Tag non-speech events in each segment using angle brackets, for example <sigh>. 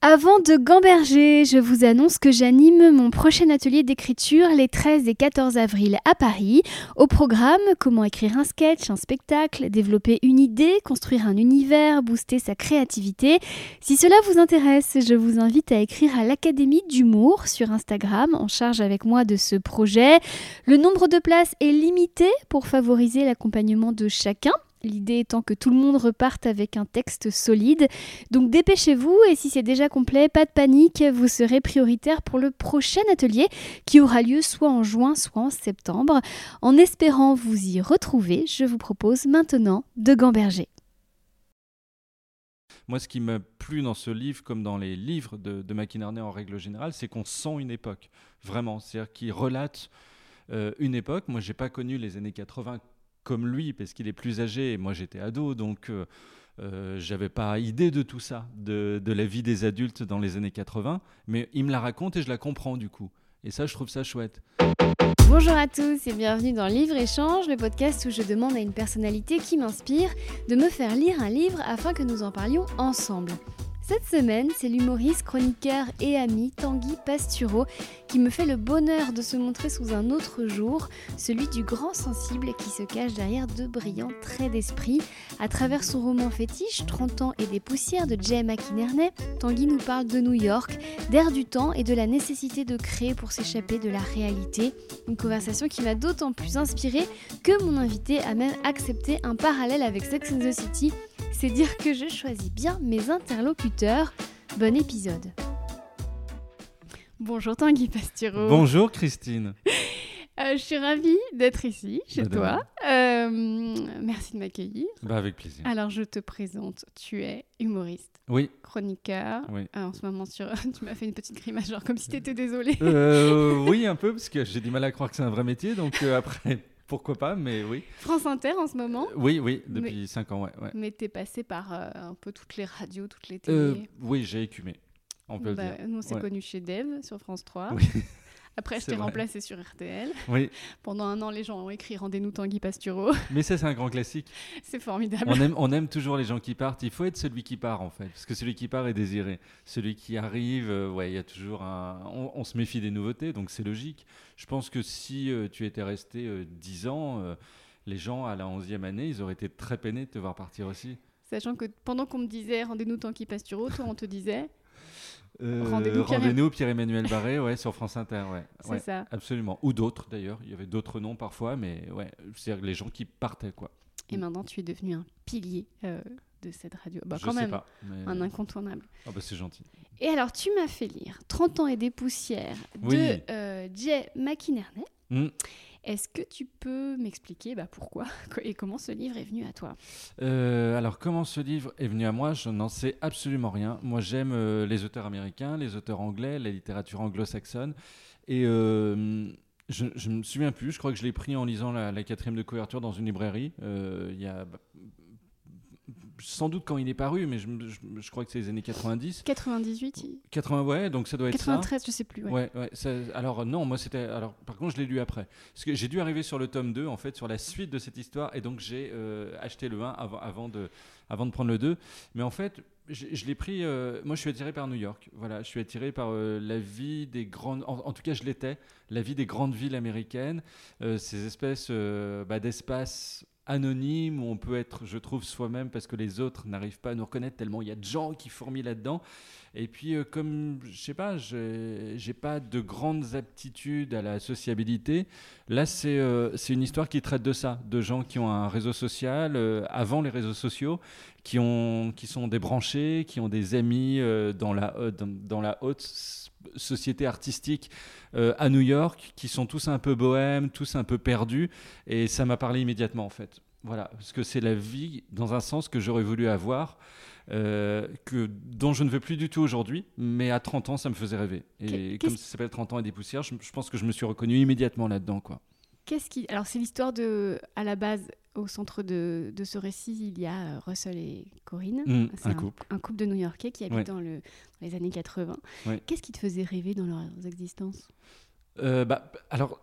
Avant de gamberger, je vous annonce que j'anime mon prochain atelier d'écriture les 13 et 14 avril à Paris. Au programme, comment écrire un sketch, un spectacle, développer une idée, construire un univers, booster sa créativité. Si cela vous intéresse, je vous invite à écrire à l'Académie d'humour sur Instagram en charge avec moi de ce projet. Le nombre de places est limité pour favoriser l'accompagnement de chacun. L'idée étant que tout le monde reparte avec un texte solide. Donc dépêchez-vous et si c'est déjà complet, pas de panique, vous serez prioritaire pour le prochain atelier qui aura lieu soit en juin, soit en septembre. En espérant vous y retrouver, je vous propose maintenant de gamberger. Moi, ce qui m'a plu dans ce livre, comme dans les livres de, de McInerney en règle générale, c'est qu'on sent une époque, vraiment. C'est-à-dire qu'il relate euh, une époque. Moi, j'ai pas connu les années 80 comme lui, parce qu'il est plus âgé, et moi j'étais ado, donc euh, euh, j'avais pas idée de tout ça, de, de, la vie des adultes dans les années 80, mais il me la raconte et je la comprends du coup. Et ça, je trouve ça chouette. Bonjour à tous et bienvenue dans Livre Échange, le podcast où je demande à une personnalité qui m'inspire de me faire lire un livre afin que nous en parlions ensemble. Cette semaine, c'est l'humoriste, chroniqueur et ami Tanguy Pastureau qui me fait le bonheur de se montrer sous un autre jour, celui du grand sensible qui se cache derrière de brillants traits d'esprit. À travers son roman fétiche, 30 ans et des poussières de Jay McInerney, Tanguy nous parle de New York, d'air du temps et de la nécessité de créer pour s'échapper de la réalité. Une conversation qui m'a d'autant plus inspirée que mon invité a même accepté un parallèle avec Sex and the City c'est dire que je choisis bien mes interlocuteurs. Bon épisode. Bonjour Tanguy Pastureau. Bonjour Christine. Euh, je suis ravie d'être ici, chez toi. Euh, merci de m'accueillir. Bah, avec plaisir. Alors, je te présente. Tu es humoriste, Oui. chroniqueur. Oui. Euh, en ce moment, sur... <laughs> tu m'as fait une petite grimace, genre comme si tu étais désolée. Euh, <laughs> oui, un peu, parce que j'ai du mal à croire que c'est un vrai métier, donc après, pourquoi pas, mais oui. France Inter en ce moment. Oui, oui, depuis 5 ans, ouais. ouais. Mais t'es passé par euh, un peu toutes les radios, toutes les télés. Euh, oui, j'ai écumé, on peut Bah, le dire. nous, on s'est Ouais. connus chez Dev sur France 3. Oui. Après, je C'est t'ai vrai. remplacé sur RTL. Oui, <laughs> Pendant un an, les gens ont écrit Rendez-nous Tanguy Pastureau. <laughs> mais ça, c'est un grand classique. C'est formidable. On aime, <laughs> on aime toujours les gens qui partent. Il faut être celui qui part, en fait. Parce que celui qui part est désiré. Celui qui arrive, euh, ouais, il y a toujours un. On, on se méfie des nouveautés, donc c'est logique. Je pense que si euh, tu étais resté euh, 10 ans, euh, les gens à la 11e année, ils auraient été très peinés de te voir partir aussi. Sachant que pendant qu'on me disait Rendez-nous Tanguy Pastureau, toi, on te disait Euh, Rendez-nous Pierre- Rendez-nous Pierre-Emmanuel Barré, ouais, sur France Inter, ouais. <laughs> c'est ouais, ça. Absolument. Ou d'autres d'ailleurs. Il y avait d'autres noms parfois, mais ouais, c'est les gens qui partaient, quoi. Et maintenant, tu es devenu un pilier euh, de cette radio. Bah, Je quand sais même, pas. mais- un incontournable. Ah bah c'est gentil. Et alors, tu m'as fait lire 30 ans et des poussières Oui. de euh, Jay McInerney. Hmm. Est-ce que tu peux m'expliquer bah, pourquoi <laughs> et comment ce livre est venu à toi? Euh, alors, comment ce livre est venu à moi? Je n'en sais absolument rien. Moi, j'aime euh, les auteurs américains, les auteurs anglais, la littérature anglo-saxonne. Et euh, je ne me souviens plus. Je crois que je l'ai pris en lisant la, la quatrième de couverture dans une librairie. Il y a sans doute quand il est paru, mais je, me- je- je crois que c'est les années 90. 98 il- 80, ouais, donc ça doit être ça. 93, je sais plus. ouais. Ouais, ouais, ça- alors non, moi c'était. Alors par contre, je l'ai lu après. Parce que j'ai dû arriver sur le tome 2, en fait, sur la suite de cette histoire, et donc j'ai euh, acheté le 1 avant, avant, de, avant de prendre le 2. Mais en fait, je, je l'ai pris. euh, moi, je suis attiré par New York. Voilà, je suis attiré par euh, la vie des grandes. En, en tout cas, je l'étais. La vie des grandes villes américaines, ces espèces bah, d'espaces anonymes où on peut être, je trouve, soi-même parce que les autres n'arrivent pas à nous reconnaître tellement il y a de gens qui fourmillent là-dedans. Et puis, euh, comme, je sais pas, j'ai j'ai pas de grandes aptitudes à la sociabilité, là, c'est euh, c'est une histoire qui traite de ça, de gens qui ont un réseau social euh, avant les réseaux sociaux, qui, ont, qui sont débranchés, qui ont des amis dans, la, dans, dans la haute s- société artistique euh, à New York, qui sont tous un peu bohèmes, tous un peu perdus. Et ça m'a parlé immédiatement, en fait. Voilà, parce que c'est la vie, dans un sens, que j'aurais voulu avoir euh, que, dont je ne veux plus du tout aujourd'hui, mais à 30 ans, ça me faisait rêver. Et comme ça s'appelle 30 ans et des poussières, je, je pense que je me suis reconnu immédiatement là-dedans. quoi. Qu'est-ce qui Alors c'est l'histoire de à la base au centre de, de ce récit, il y a euh, Russell et Corinne. Mm, C'est un couple. Un couple de New-Yorkais qui habitent Ouais. dans, le, dans les années 80. Ouais. Qu'est-ce qui te faisait rêver dans leurs existences? Euh, bah, alors,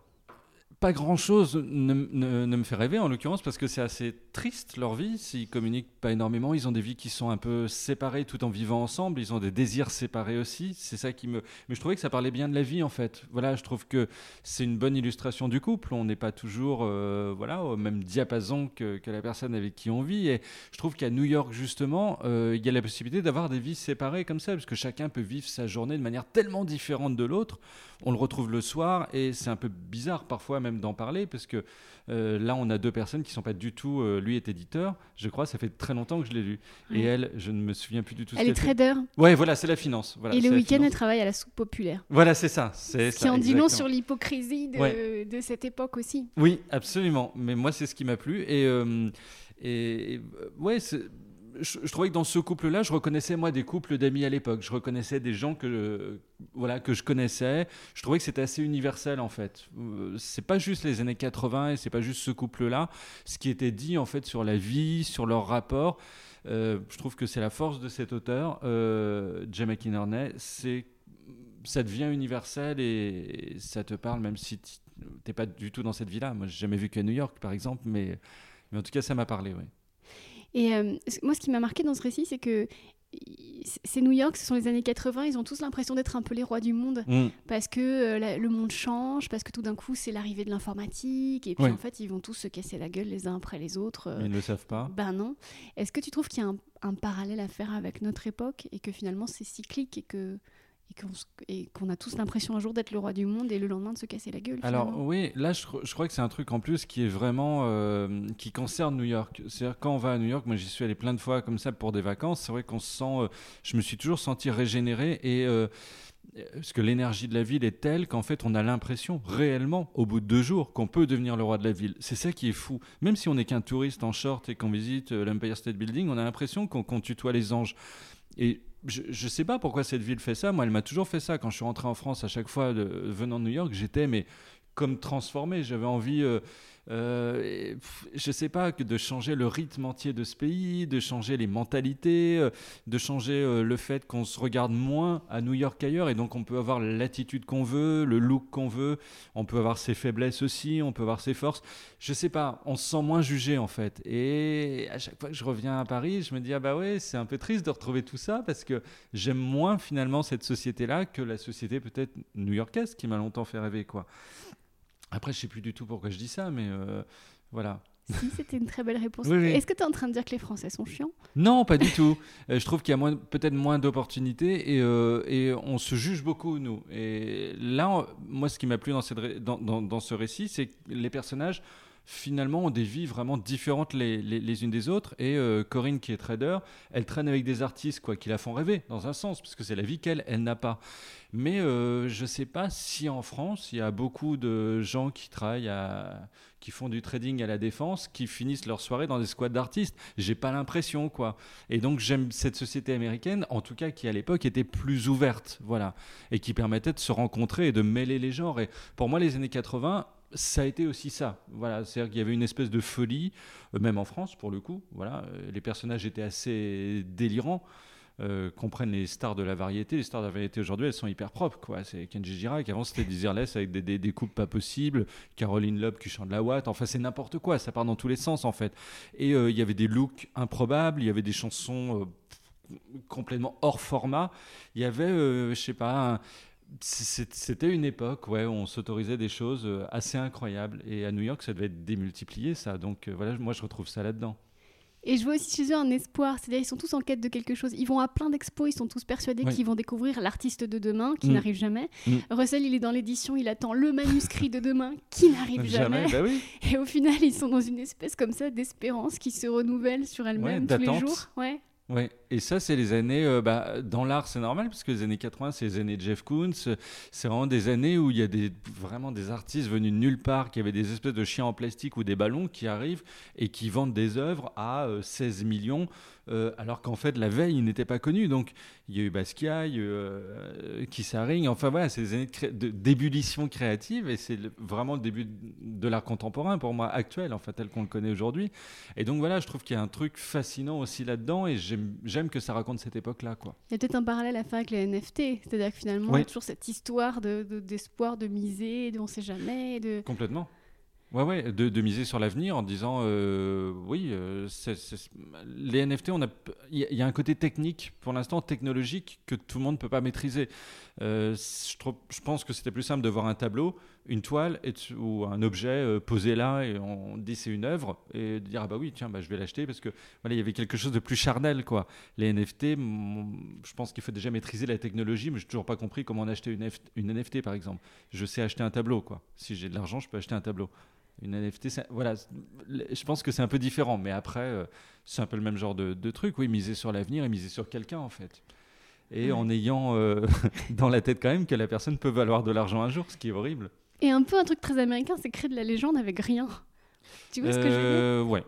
pas grand chose ne, me fait rêver en l'occurrence parce que c'est assez triste leur vie. S'ils communiquent pas énormément, ils ont des vies qui sont un peu séparées tout en vivant ensemble. Ils ont des désirs séparés aussi. C'est ça qui me. Mais je trouvais que ça parlait bien de la vie en fait. Voilà, je trouve que c'est une bonne illustration du couple. On n'est pas toujours euh, voilà au même diapason que, que, la personne avec qui on vit. Et je trouve qu'à New York justement, euh, il y a la possibilité d'avoir des vies séparées comme ça parce que chacun peut vivre sa journée de manière tellement différente de l'autre. On le retrouve le soir et c'est un peu bizarre parfois même d'en parler parce que euh, là on a deux personnes qui sont pas du tout. Euh, lui est éditeur, je crois, ça fait très longtemps que je l'ai lu. Et elle, je ne me souviens plus du tout. Elle est trader. Ouais, voilà, c'est la finance. Voilà, et le week-end, elle travaille à la soupe populaire. Voilà, c'est ça. C'est ce qui en dit long sur l'hypocrisie de, de, cette époque aussi. Oui, absolument. Mais moi, c'est ce qui m'a plu. Et, euh, et ouais, je, trouvais que dans ce couple-là, je reconnaissais moi des couples d'amis à l'époque. Je reconnaissais des gens que voilà que je connaissais. Je trouvais que c'était assez universel en fait. Euh, c'est pas juste les années 80 et c'est pas juste ce couple-là. Ce qui était dit en fait sur la vie, sur leur rapport, euh, je trouve que c'est la force de cet auteur, euh, Jay McInerney, c'est ça devient universel et, ça te parle même si t'es pas du tout dans cette vie-là. Moi, j'ai jamais vu qu'à New York par exemple, mais mais en tout cas, ça m'a parlé, oui. Et euh, moi, ce qui m'a marqué dans ce récit, c'est que c'est New York, ce sont les années 80, ils ont tous l'impression d'être un peu les rois du monde mm. parce que euh, le monde change, parce que tout d'un coup c'est l'arrivée de l'informatique et puis en fait ils vont tous se casser la gueule les uns après les autres. Euh, ils ne le savent pas. Ben non. Est-ce que tu trouves qu'il y a un, un, parallèle à faire avec notre époque et que finalement c'est cyclique et que et qu'on a tous l'impression un jour d'être le roi du monde et le lendemain de se casser la gueule. Alors oui, là je, crois que c'est un truc en plus qui est vraiment euh, qui concerne New York. C'est-à-dire quand on va à New York, moi j'y suis allé plein de fois comme ça pour des vacances. C'est vrai qu'on se sent, euh, je me suis toujours senti régénéré et euh, parce que l'énergie de la ville est telle qu'en fait on a l'impression réellement au bout de deux jours qu'on peut devenir le roi de la ville. C'est ça qui est fou. Même si on n'est qu'un touriste en short et qu'on visite l'Empire State Building, on a l'impression qu'on tutoie les anges. Et je ne sais pas pourquoi cette ville fait ça. Moi, elle m'a toujours fait ça. Quand je suis rentré en France, à chaque fois, venant de New York, j'étais mais comme transformé. J'avais envie. Euh, euh, je sais pas, que de changer le rythme entier de ce pays, de changer les mentalités, euh, de changer euh, le fait qu'on se regarde moins à New York qu'ailleurs, et donc on peut avoir l'attitude qu'on veut, le look qu'on veut, on peut avoir ses faiblesses aussi, on peut avoir ses forces. Je sais pas, on se sent moins jugé en fait. Et à chaque fois que je reviens à Paris, je me dis ah bah ouais, c'est un peu triste de retrouver tout ça parce que j'aime moins finalement cette société-là que la société peut-être new-yorkaise qui m'a longtemps fait rêver quoi. Après, je sais plus du tout pourquoi je dis ça, mais euh, voilà. Si, c'était une très belle réponse. <laughs> Est-ce que tu es en train de dire que les Français sont chiants? Non, pas du tout. Euh, je trouve qu'il y a peut-être moins d'opportunités et, euh, et, on se juge beaucoup, nous. Et là, moi, ce qui m'a plu dans, cette, dans, dans, ce récit, c'est que les personnages finalement ont des vies vraiment différentes les, les, unes des autres. Et Corinne, qui est trader, elle traîne avec des artistes quoi, qui la font rêver, dans un sens, parce que c'est la vie qu'elle, elle, n'a pas. Mais euh, je ne sais pas si en France, il y a beaucoup de gens qui travaillent, qui font du trading à la défense, qui finissent leur soirée dans des squads d'artistes. J'ai pas l'impression, quoi. Et donc j'aime cette société américaine, en tout cas qui à l'époque était plus ouverte, voilà, et qui permettait de se rencontrer et de mêler les genres. Et pour moi, les années 80, ça a été aussi ça. Voilà, c'est-à-dire qu'il y avait une espèce de folie, euh, même en France pour le coup. Voilà, euh, les personnages étaient assez délirants euh, comprennent les stars de la variété. Les stars de la variété aujourd'hui, elles sont hyper propres. Quoi. C'est Kenji Girac, avant c'était Desireless avec des, des, des, coupes pas possibles, Caroline Loeb qui chante la Watt, enfin c'est n'importe quoi, ça part dans tous les sens en fait. Et euh, il y avait des looks improbables, il y avait des chansons complètement hors format. Il y avait, je sais pas, c'était une époque ouais, où on s'autorisait des choses assez incroyables. Et à New York, ça devait être démultiplié, ça. Donc voilà, moi, je retrouve ça là-dedans. Et je vois aussi chez eux un espoir, c'est-à-dire ils sont tous en quête de quelque chose. Ils vont à plein d'expos, ils sont tous persuadés qu'ils vont découvrir l'artiste de demain qui mm. n'arrive jamais. Mm. Russell, il est dans l'édition, il attend le manuscrit de demain qui n'arrive jamais. Bah oui. <laughs> Et au final, ils sont dans une espèce comme ça d'espérance qui se renouvelle sur elle-même tous les jours. Ouais. Ouais, et ça, c'est les années. Euh, bah, dans l'art, c'est normal, parce que les années 80, c'est les années de Jeff Koons. C'est vraiment des années où il y a vraiment des artistes venus de nulle part, qui avaient des espèces de chiens en plastique ou des ballons qui arrivent et qui vendent des œuvres à 16 euh, millions euh, alors qu'en fait la veille il n'était pas connu. Donc il y a eu Basquiat, il y a eu Kissaring, enfin voilà, c'est des années d'ébullition créative et c'est vraiment le début de l'art contemporain pour moi actuel, en fait tel qu'on le connaît aujourd'hui. Et donc voilà, je trouve qu'il y a un truc fascinant aussi là-dedans et j'aime que ça raconte cette époque-là. Quoi. Il y a peut-être un parallèle à faire avec les NFT, c'est-à-dire que finalement il y a toujours cette histoire d'espoir, de, de, miser, de on sait jamais. De... Complètement. Ouais, ouais, de, de miser sur l'avenir en disant euh, oui, euh, les NFT, on il y, a- il y a un côté technique, pour l'instant technologique, que tout le monde ne peut pas maîtriser. Euh, je, trouve- je pense que c'était plus simple de voir un tableau, une toile et tu- ou un objet euh, posé là et on dit c'est une œuvre et de dire ah bah oui, tiens, bah, je vais l'acheter parce que voilà, il y avait quelque chose de plus charnel quoi. Les NFT, je pense qu'il faut déjà maîtriser la technologie, mais je n'ai toujours pas compris comment on acheter une, F- une NFT par exemple. Je sais acheter un tableau quoi. Si j'ai de l'argent, je peux acheter un tableau. Une NFT, voilà, je pense que c'est un peu différent, mais après, euh, c'est un peu le même genre de, de truc, oui, miser sur l'avenir et miser sur quelqu'un en fait. Et Ouais. en ayant euh, <laughs> dans la tête quand même que la personne peut valoir de l'argent un jour, ce qui est horrible. Et un peu un truc très américain, c'est créer de la légende avec rien. Tu vois ce que je veux dire? Euh, Ouais,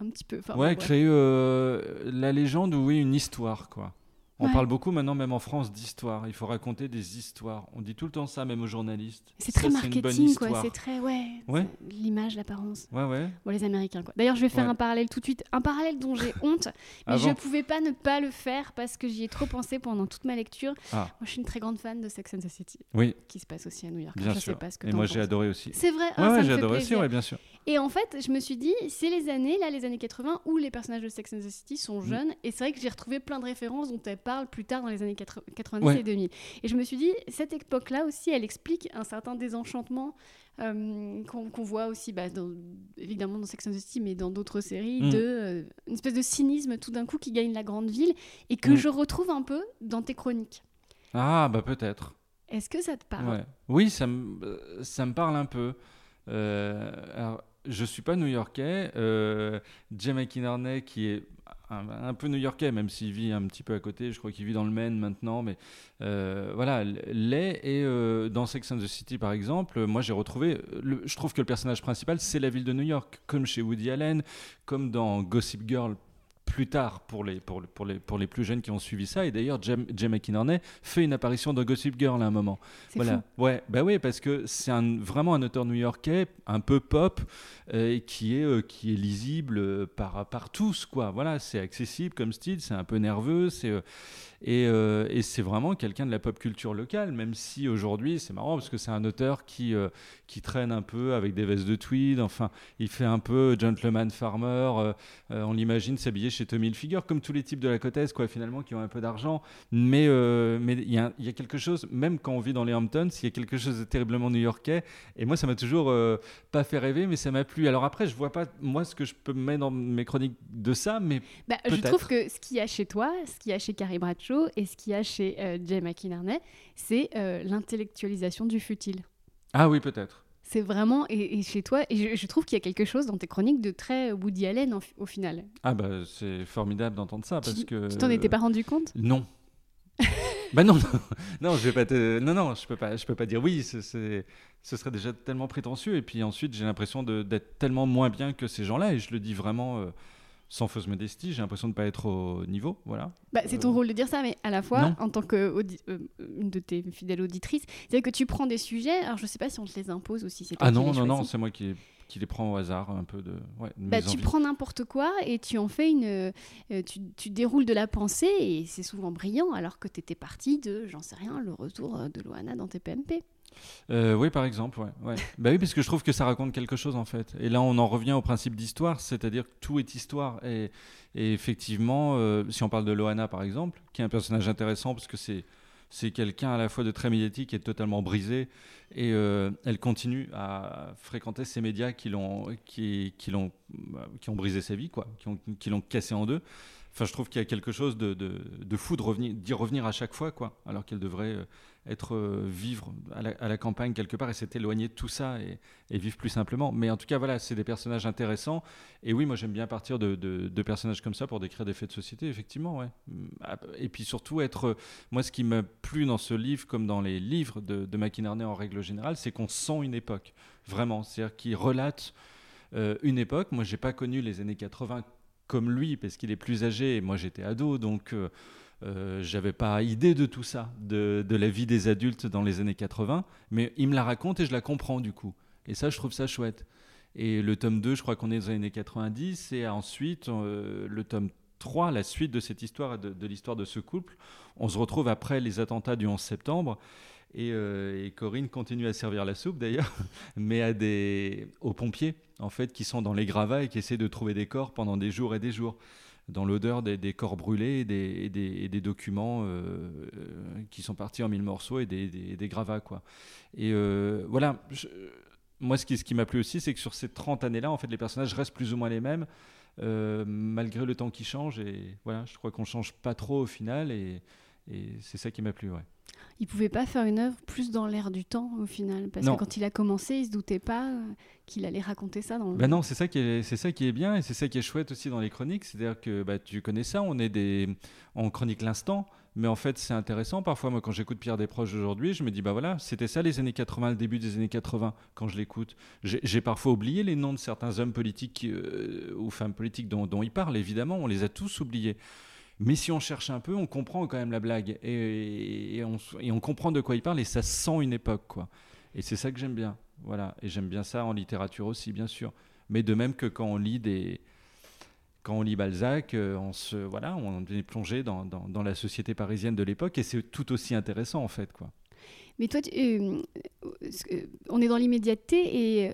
Un petit peu. Enfin, ouais bref. créer euh, la légende ou oui, une histoire quoi. On Ouais. parle beaucoup maintenant, même en France, d'histoire. Il faut raconter des histoires. On dit tout le temps ça, même aux journalistes. C'est très marketing, quoi. C'est très, ouais. Ouais. L'image, l'apparence. Ouais, ouais. Bon, les Américains, quoi. D'ailleurs, je vais faire Ouais. un parallèle tout de suite. Un parallèle dont j'ai <laughs> honte, mais je Avant. pouvais pas ne pas le faire parce que j'y ai trop pensé pendant toute ma lecture. Ah. Moi, je suis une très grande fan de Sex and the City, Oui, qui se passe aussi à New York. bien je sûr. sais pas ce que Et moi, j'ai adoré aussi. C'est vrai, Ouais, ah, ouais, j'ai adoré aussi, ouais, bien sûr. Et en fait, je me suis dit, c'est les années, là, les années 80, où les personnages de Sex and the City sont Mm. jeunes. Et c'est vrai que j'ai retrouvé plein de références dont elles plus tard dans les années 80 90 Ouais. et 2000. Et je me suis dit, cette époque-là aussi, elle explique un certain désenchantement euh, qu'on voit aussi, bah, dans- évidemment dans Sex and the City, mais dans d'autres séries, Mm. de euh, une espèce de cynisme tout d'un coup qui gagne la grande ville et que Mm. je retrouve un peu dans tes chroniques. Ah, bah peut-être. Est-ce que ça te parle? Ouais. Oui, ça me, euh, ça me parle un peu. Euh, alors, je suis pas new-yorkais. Euh, McInerney, qui est un, peu new-yorkais, même s'il vit un petit peu à côté, je crois qu'il vit dans le Maine maintenant, mais euh, voilà, l'est. Et euh, dans Sex and the City, par exemple, moi j'ai retrouvé, je trouve que le personnage principal, c'est la ville de New York, comme chez Woody Allen, comme dans Gossip Girl plus tard pour les, pour, pour, les, pour les plus jeunes qui ont suivi ça. Et d'ailleurs, Jay, McInerney fait une apparition dans Gossip Girl à un moment. C'est Voilà. fou. Ouais, bah oui, parce que c'est un, vraiment un auteur new-yorkais, un peu pop, euh, qui est euh, qui est lisible euh, par par tous, quoi. Voilà, c'est accessible comme style, c'est un peu nerveux, c'est et, euh, et c'est vraiment quelqu'un de la pop culture locale, même si aujourd'hui c'est marrant parce que c'est un auteur qui euh, qui traîne un peu avec des vestes de tweed. Enfin, il fait un peu gentleman farmer. euh, on l'imagine s'habiller chez Tommy Hilfiger, comme tous les types de la côte est, quoi, finalement, qui ont un peu d'argent. Mais mais il y, a- il y a quelque chose, même quand on vit dans les Hamptons, il y a quelque chose de terriblement new-yorkais. Et moi, ça m'a toujours pas fait rêver, mais ça m'a plu. Alors après, je vois pas moi ce que je peux mettre dans mes chroniques de ça, mais Bah, je trouve que ce qu'il y a chez toi, ce qu'il y a chez Carrie Bradshaw et ce qu'il y a chez euh, Jay McInerney, c'est euh, l'intellectualisation du futile. ah oui, peut-être. C'est vraiment, et, et chez toi, et je, je trouve qu'il y a quelque chose dans tes chroniques de très Woody Allen en- au final. Ah bah c'est formidable d'entendre ça parce tu que tu t'en étais pas rendu compte? Non. <laughs> bah non, non, non, je vais pas te... non, non, je peux pas, je peux pas dire oui. c'est- ce serait déjà tellement prétentieux. Et puis ensuite, j'ai l'impression d'être tellement moins bien que ces gens-là. Et je le dis vraiment euh, sans fausse modestie. J'ai l'impression de pas être au niveau. Voilà. bah, C'est ton Euh, rôle de dire ça, mais à la fois, non. en tant que euh, une de tes fidèles auditrices, c'est que tu prends des sujets, alors je sais pas si on te les impose ou si c'est toi Ah non, non, non, c'est moi qui, qui les prends au hasard un peu de. Ouais, de Bah, mes tu envies. prends n'importe quoi et tu en fais une. euh, tu, tu déroules de la pensée et c'est souvent brillant alors que tu étais parti de, j'en sais rien, le retour de Loana dans tes PMP. Euh, oui, par exemple, ouais. ouais. <laughs> bah oui, parce que je trouve que ça raconte quelque chose en fait. Et là, on en revient au principe d'histoire, c'est-à-dire que tout est histoire. Et, et effectivement, euh, si on parle de Loana par exemple, qui est un personnage intéressant parce que c'est c'est quelqu'un à la fois de très médiatique et totalement brisé, et euh, elle continue à fréquenter ces médias qui l'ont qui, qui l'ont bah, qui ont brisé sa vie, quoi, qui ont qui l'ont cassé en deux. Enfin, je trouve qu'il y a quelque chose de, de, de fou d'y revenir à chaque fois, quoi, alors qu'elle devrait euh, être euh, vivre à la, campagne quelque part et s'être éloignée de tout ça et, vivre plus simplement. Mais en tout cas, voilà, c'est des personnages intéressants. Et oui, moi j'aime bien partir de, de- personnages comme ça pour décrire des faits de société, effectivement, ouais. Et puis surtout être, euh, moi ce qui m'a plu dans ce livre, comme dans les livres de, de McInerney en règle générale, c'est qu'on sent une époque, vraiment. C'est-à-dire qu'il relate une époque. Moi, j'ai pas connu les années 80 comme lui, parce qu'il est plus âgé, et moi j'étais ado, donc euh, euh, j'avais pas idée de tout ça, de, de la vie des adultes dans les années 80, mais il me la raconte et je la comprends du coup. Et ça, je trouve ça chouette. Et le tome 2, je crois qu'on est dans les années 90, et ensuite euh, le tome 3, la suite de cette histoire, de, de l'histoire de ce couple, on se retrouve après les attentats du 11 septembre. Et, et, Corinne continue à servir la soupe d'ailleurs, <laughs> mais à des, aux pompiers en fait qui sont dans les gravats et qui essaient de trouver des corps pendant des jours et des jours dans l'odeur des, corps brûlés et des, des, documents euh, euh, qui sont partis en mille morceaux et des, gravats. Quoi. Et euh, voilà, moi ce qui, ce qui m'a plu aussi, c'est que sur ces 30 années-là, en fait, les personnages restent plus ou moins les mêmes. malgré le temps qui change et voilà je crois qu'on change pas trop au final et, et c'est ça qui m'a plu ouais il pouvait pas faire une œuvre plus dans l'air du temps au final. Parce que quand il a commencé il se doutait pas euh, qu'il allait raconter ça dans le ben non c'est ça qui est c'est ça qui est bien et c'est ça qui est chouette aussi dans les chroniques. C'est-à-dire que bah, tu connais ça on est des on chronique l'instant mais en fait c'est intéressant. Parfois moi quand j'écoute Pierre Desproges aujourd'hui je me dis bah voilà c'était ça les années 80 le début des années 80 quand je l'écoute. J'ai parfois oublié les noms de certains hommes politiques euh, ou femmes politiques dont, dont il parle évidemment on les a tous oubliés mais si on cherche un peu, on comprend quand même la blague et, on, comprend de quoi il parle et ça sent une époque, quoi. Et c'est ça que j'aime bien. Voilà. Et j'aime bien ça en littérature aussi, bien sûr. Mais de même que quand on lit des, quand on lit Balzac, euh, on se, voilà, on est plongé dans, dans, la société parisienne de l'époque et c'est tout aussi intéressant en fait, quoi. Mais toi, euh, euh, on est dans l'immédiateté et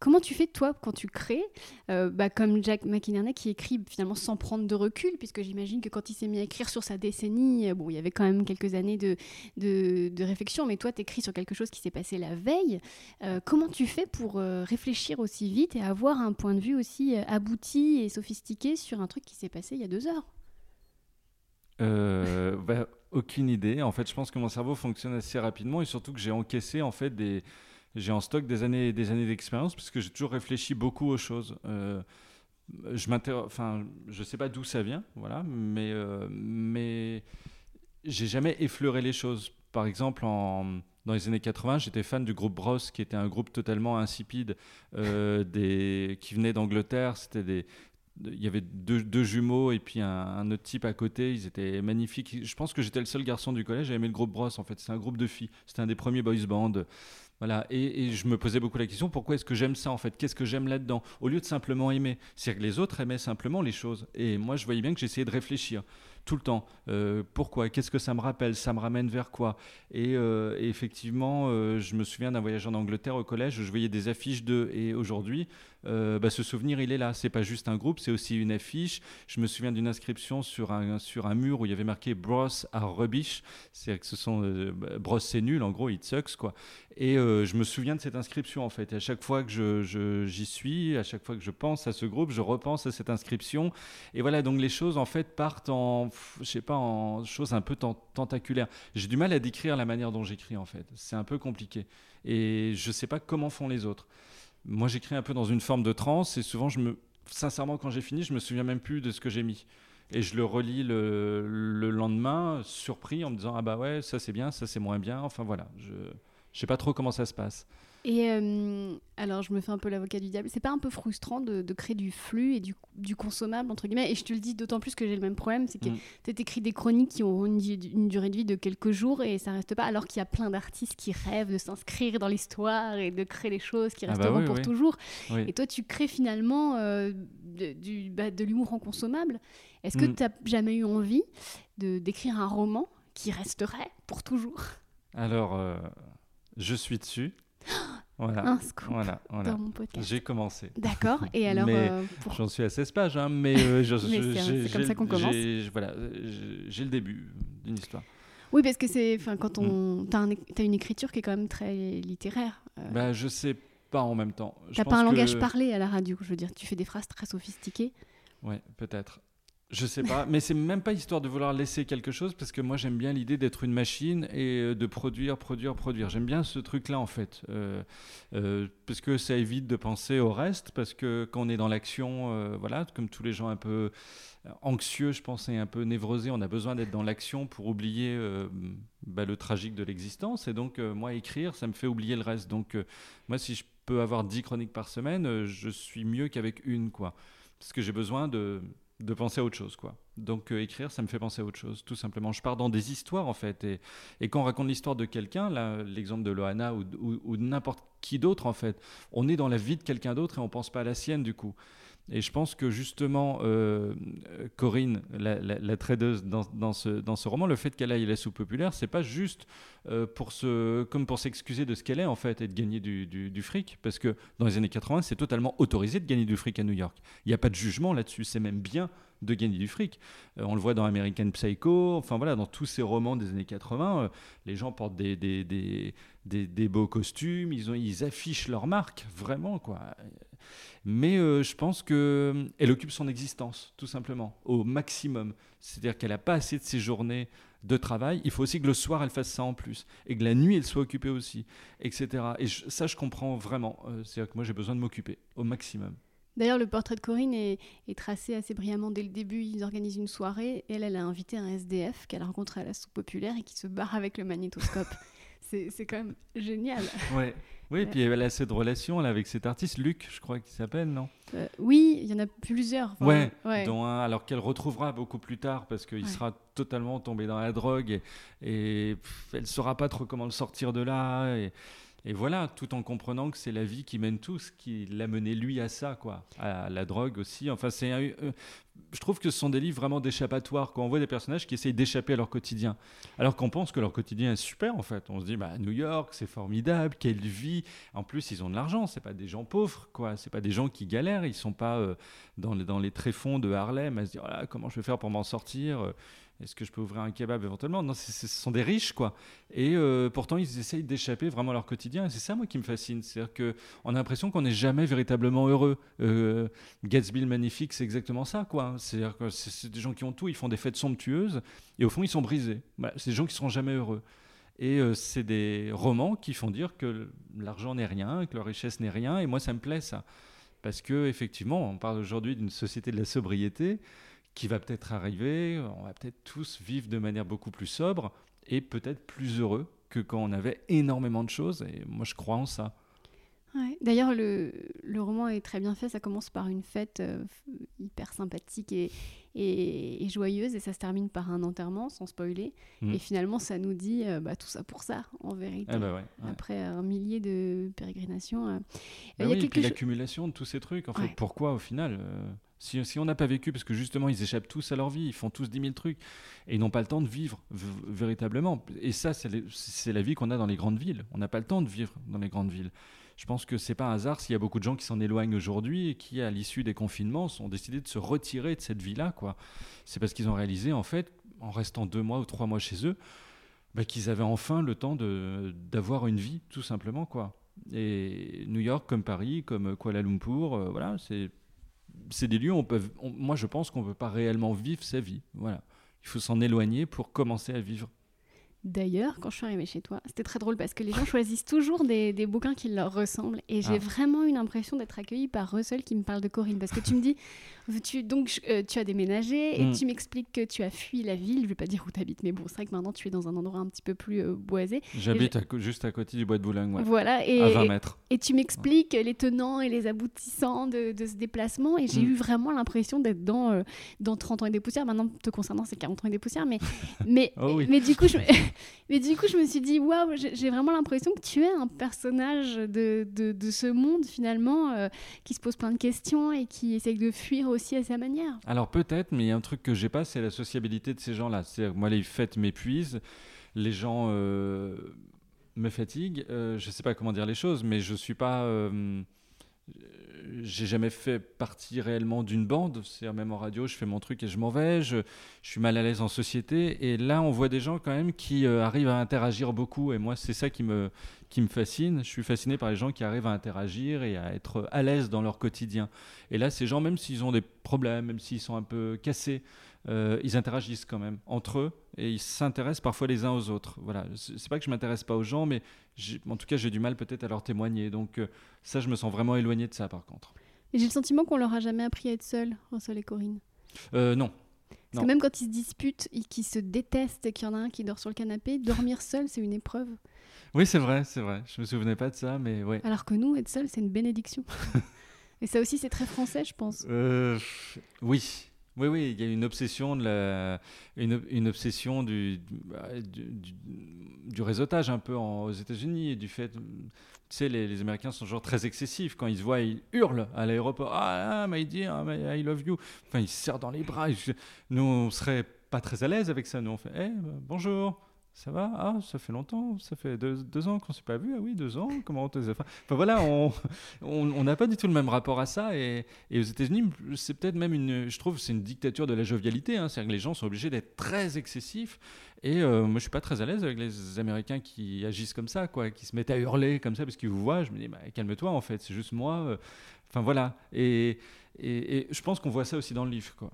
Comment tu fais toi quand tu crées euh, bah, Comme Jack McInerney qui écrit finalement sans prendre de recul, puisque j'imagine que quand il s'est mis à écrire sur sa décennie, euh, bon, il y avait quand même quelques années de, de, réflexion, mais toi tu écris sur quelque chose qui s'est passé la veille. Euh, comment tu fais pour réfléchir aussi vite et avoir un point de vue aussi abouti et sophistiqué sur un truc qui s'est passé il y a deux heures? Bah, Aucune idée. En fait, je pense que mon cerveau fonctionne assez rapidement et surtout que j'ai encaissé en fait des j'ai en stock des années des années d'expérience parce que j'ai toujours réfléchi beaucoup aux choses. Euh, je enfin, je sais pas d'où ça vient, voilà, mais euh, mais j'ai jamais effleuré les choses. Par exemple, en, dans les années 80, j'étais fan du groupe Bros, qui était un groupe totalement insipide, euh, des, qui venait d'Angleterre. C'était des, il y avait deux, jumeaux et puis un, autre type à côté. Ils étaient magnifiques. Je pense que j'étais le seul garçon du collège. J'avais aimé le groupe Bros. En fait, c'est un groupe de filles. C'était un des premiers boys bands. Voilà, et, je me posais beaucoup la question pourquoi est-ce que j'aime ça en fait? Qu'est-ce que j'aime là-dedans? Au lieu de simplement aimer. C'est-à-dire que les autres aimaient simplement les choses. Et moi, je voyais bien que j'essayais de réfléchir tout le temps. Euh, pourquoi? Qu'est-ce que ça me rappelle? Ça me ramène vers quoi? Et, euh, effectivement, euh, je me souviens d'un voyage en Angleterre au collège, où je voyais des affiches d'eux. Et aujourd'hui, bah, ce souvenir, il est là. C'est pas juste un groupe, c'est aussi une affiche. Je me souviens d'une inscription sur un, sur un mur où il y avait marqué Bros à rubbish. C'est-à-dire que ce sont bah, Bros, c'est nul, en gros, it sucks, quoi. Et je me souviens de cette inscription, en fait. Et à chaque fois que je, j'y suis, à chaque fois que je pense à ce groupe, je repense à cette inscription. Et voilà, donc les choses, en fait, partent en je sais pas, en choses un peu tentaculaires. J'ai du mal à décrire la manière dont j'écris en fait. C'est un peu compliqué. Et je sais pas comment font les autres. Moi, j'écris un peu dans une forme de transe et souvent, je me, sincèrement, quand j'ai fini, je me souviens même plus de ce que j'ai mis. Et je le relis le, le, lendemain, surpris, en me disant Ah bah ouais, ça c'est bien, ça c'est moins bien. Enfin voilà, je ne sais pas trop comment ça se passe. Et euh, alors, je me fais un peu l'avocat du diable. C'est pas un peu frustrant de, créer du flux et du, du, consommable, entre guillemets? Et je te le dis d'autant plus que j'ai le même problème c'est que mm. tu écris des chroniques qui ont une, durée de vie de quelques jours et ça reste pas, alors qu'il y a plein d'artistes qui rêvent de s'inscrire dans l'histoire et de créer des choses qui ah bah resteront pour toujours. Et toi, tu crées finalement euh, de, du, bah, de l'humour en consommable. Est-ce que mm. tu n'as jamais eu envie d'écrire un roman qui resterait pour toujours? Alors, euh, je suis dessus. Voilà, un scoop voilà, voilà. dans mon podcast. J'ai commencé. D'accord. Et <laughs> alors, euh, j'en suis à 16 pages, hein, mais, euh, <laughs> c'est comme ça qu'on commence. Voilà, j'ai le début d'une histoire. Oui, parce que c'est, enfin, quand on, mm. t'as, un, as une écriture qui est quand même très littéraire. Euh. Bah, je sais pas en même temps. T'as pas un langage parlé à la radio, je veux dire. Tu fais des phrases très sophistiquées. Ouais, peut-être. Je sais pas, mais c'est même pas histoire de vouloir laisser quelque chose parce que moi j'aime bien l'idée d'être une machine et euh, de produire, produire, produire. J'aime bien ce truc-là en fait, euh, euh, parce que ça évite de penser au reste, parce que quand on est dans l'action, voilà, comme tous les gens un peu anxieux, je pense, et un peu névrosés, on a besoin d'être dans l'action pour oublier bah, le tragique de l'existence. Et donc moi écrire, ça me fait oublier le reste. Donc moi si je peux avoir 10 chroniques par semaine, je suis mieux qu'avec une, quoi, parce que j'ai besoin de de penser à autre chose quoi. Donc euh, écrire, ça me fait penser à autre chose, tout simplement. Je pars dans des histoires en fait, et, et quand on raconte l'histoire de quelqu'un, l'exemple de Loana ou, ou, de n'importe qui d'autre en fait, on est dans la vie de quelqu'un d'autre et on pense pas à la sienne du coup. Et je pense que justement, euh, Corinne, la, tradeuse dans, ce, dans ce roman, le fait qu'elle aille la soupe populaire, c'est pas juste euh, pour se, comme pour s'excuser de ce qu'elle est en fait et de gagner du, fric, parce que dans les années 80, c'est totalement autorisé de gagner du fric à New York. Il n'y a pas de jugement là-dessus, c'est même bien de gagner du fric. Euh, on le voit dans American Psycho, enfin voilà, dans tous ces romans des années 80, les gens portent des, des, des, des, beaux costumes, ils, ont, ils affichent leur marque, vraiment quoi. Mais euh, je pense qu'elle euh, occupe son existence, tout simplement, au maximum. C'est-à-dire qu'elle n'a pas assez de ses journées de travail. Il faut aussi que le soir, elle fasse ça en plus. Et que la nuit, elle soit occupée aussi, etc. Et ça, je comprends vraiment. Euh, c'est-à-dire que moi, j'ai besoin de m'occuper au maximum. D'ailleurs, le portrait de Corinne est, tracé assez brillamment dès le début. Ils organisent une soirée. Elle, elle a invité un SDF qu'elle a rencontré à la soupe populaire et qui se barre avec le magnétoscope. <laughs> c'est quand même génial. Ouais. Oui, et <laughs> puis elle a cette relation là, avec cet artiste, Luc, je crois qu'il s'appelle, non? Euh, Oui, il y en a plusieurs. ouais, dont un, alors qu'elle retrouvera beaucoup plus tard parce qu'il sera totalement tombé dans la drogue et, et elle ne saura pas trop comment le sortir de là. Et, et voilà, tout en comprenant que c'est la vie qui mène tous, qui l'a mené lui à ça, quoi, à la drogue aussi. Enfin, c'est, euh, je trouve que ce sont des livres vraiment d'échappatoire. Quand on voit des personnages qui essayent d'échapper à leur quotidien, alors qu'on pense que leur quotidien est super en fait. On se dit, bah New York, c'est formidable, quelle vie. En plus, ils ont de l'argent. C'est pas des gens pauvres, quoi. C'est pas des gens qui galèrent. Ils sont pas euh, dans, les, dans les tréfonds de Harlem à se dire, oh comment je vais faire pour m'en sortir. Est-ce que je peux ouvrir un kebab éventuellement? Non, ce sont des riches, quoi. Et euh, pourtant, ils essayent d'échapper vraiment à leur quotidien. Et c'est ça, moi, qui me fascine. C'est-à-dire qu'on a l'impression qu'on n'est jamais véritablement heureux. Euh, Gatsby le Magnifique, c'est exactement ça, quoi. C'est-à-dire que c'est des gens qui ont tout, ils font des fêtes somptueuses, et au fond, ils sont brisés. c'est des gens qui ne seront jamais heureux. Et euh, c'est des romans qui font dire que l'argent n'est rien, que la richesse n'est rien. Et moi, ça me plaît, ça. Parce que effectivement, on parle aujourd'hui d'une société de la sobriété qui va peut-être arriver. On va peut-être tous vivre de manière beaucoup plus sobre et peut-être plus heureux que quand on avait énormément de choses. Et moi, je crois en ça. D'ailleurs, le, le, roman est très bien fait. Ça commence par une fête euh, hyper sympathique et, et, joyeuse, et ça se termine par un enterrement, sans spoiler. Mm. Et finalement, ça nous dit euh, bah, tout ça pour ça, en vérité. Ah bah Après un millier de pérégrinations. Euh, bah a oui, l'accumulation de tous ces trucs. En fait, pourquoi au final si, on n'a pas vécu, parce que justement, ils échappent tous à leur vie, ils font tous 10 000 trucs, et ils n'ont pas le temps de vivre véritablement. Et ça, c'est la vie qu'on a dans les grandes villes. On n'a pas le temps de vivre dans les grandes villes. Je pense que c'est pas un hasard s'il y a beaucoup de gens qui s'en éloignent aujourd'hui et qui, à l'issue des confinements, ont décidé de se retirer de cette vie-là. C'est parce qu'ils ont réalisé, en fait, en restant deux mois ou trois mois chez eux, bah, qu'ils avaient enfin le temps d'avoir une vie, tout simplement. Et New York, comme Paris, comme Kuala Lumpur, euh, voilà, c'est c'est des lieux où on peut, moi je pense qu'on ne peut pas réellement vivre sa vie. Voilà. Il faut s'en éloigner pour commencer à vivre. D'ailleurs, quand je suis arrivée chez toi, c'était très drôle parce que les gens choisissent toujours des, des bouquins qui leur ressemblent. Et j'ai ah. vraiment eu l'impression d'être accueillie par Russell qui me parle de Corinne. Parce que tu me dis, tu, donc euh, tu as déménagé et mm. tu m'expliques que tu as fui la ville. Je ne vais pas dire où tu habites, mais bon, c'est vrai que maintenant tu es dans un endroit un petit peu plus euh, boisé. J'habite juste à côté du bois de Boulogne, Voilà, et, à 20 mètres. Et, tu m'expliques les tenants et les aboutissants de, ce déplacement. Et j'ai mm. eu vraiment l'impression d'être dans, euh, dans 30 ans et des poussières. Maintenant, te concernant, c'est 40 ans et des poussières. Mais, <laughs> mais, oh mais, du coup, je, <laughs> mais du coup, je me suis dit, waouh, j'ai vraiment l'impression que tu es un personnage de, de, de ce monde finalement qui se pose plein de questions et qui essaye de fuir aussi à sa manière. Alors peut-être, mais il y a un truc que j'ai pas, c'est la sociabilité de ces gens-là. C'est moi les fêtes m'épuisent, les gens euh, me fatiguent. Euh, je sais pas comment dire les choses, mais je suis pas euh, j'ai jamais fait partie réellement d'une bande. C'est même en radio, je fais mon truc et je m'en vais. Je, suis mal à l'aise en société. Et là, on voit des gens quand même qui euh, arrivent à interagir beaucoup. Et moi, c'est ça qui me, qui me fascine. Je suis fasciné par les gens qui arrivent à interagir et à être à l'aise dans leur quotidien. Et là, ces gens, même s'ils ont des problèmes, même s'ils sont un peu cassés, euh, ils interagissent quand même entre eux et ils s'intéressent parfois les uns aux autres. Voilà, c'est pas que je m'intéresse pas aux gens, mais en tout cas j'ai du mal peut-être à leur témoigner. Donc euh, ça, je me sens vraiment éloigné de ça par contre. Et j'ai le sentiment qu'on leur a jamais appris à être seuls, Russell et Corinne. Euh, non. Parce que même quand ils se disputent et qu'ils se détestent et qu'il y en a un qui dort sur le canapé, dormir seul, c'est une épreuve. Oui, c'est vrai, c'est vrai. Je me souvenais pas de ça, mais ouais. Alors que nous, être seul, c'est une bénédiction. <laughs> et ça aussi, c'est très français, je pense. oui, Oui, oui, il y a une obsession, de la, une, une obsession du, du, du, réseautage un peu aux États-Unis et du fait. Tu sais, les, Américains sont toujours très excessifs. Quand ils se voient, ils hurlent à l'aéroport Ah, ah my dear, I love you. Enfin, ils se serrent dans les bras. Nous, on serait pas très à l'aise avec ça. Nous, on fait hey, bonjour. Ça va? Ah, ça fait longtemps, ça fait deux, ans qu'on ne s'est pas vu. Ah oui, deux ans, comment on enfin, enfin voilà, on n'a pas du tout le même rapport à ça. Et, aux États-Unis, c'est peut-être même une, je trouve, c'est une dictature de la jovialité. Hein, C'est-à-dire que les gens sont obligés d'être très excessifs. Et euh, moi, je suis pas très à l'aise avec les Américains qui agissent comme ça, quoi, qui se mettent à hurler comme ça parce qu'ils vous voient. Je me dis, bah, calme-toi, en fait, c'est juste moi. Enfin voilà. Et, et, et je pense qu'on voit ça aussi dans le livre, quoi.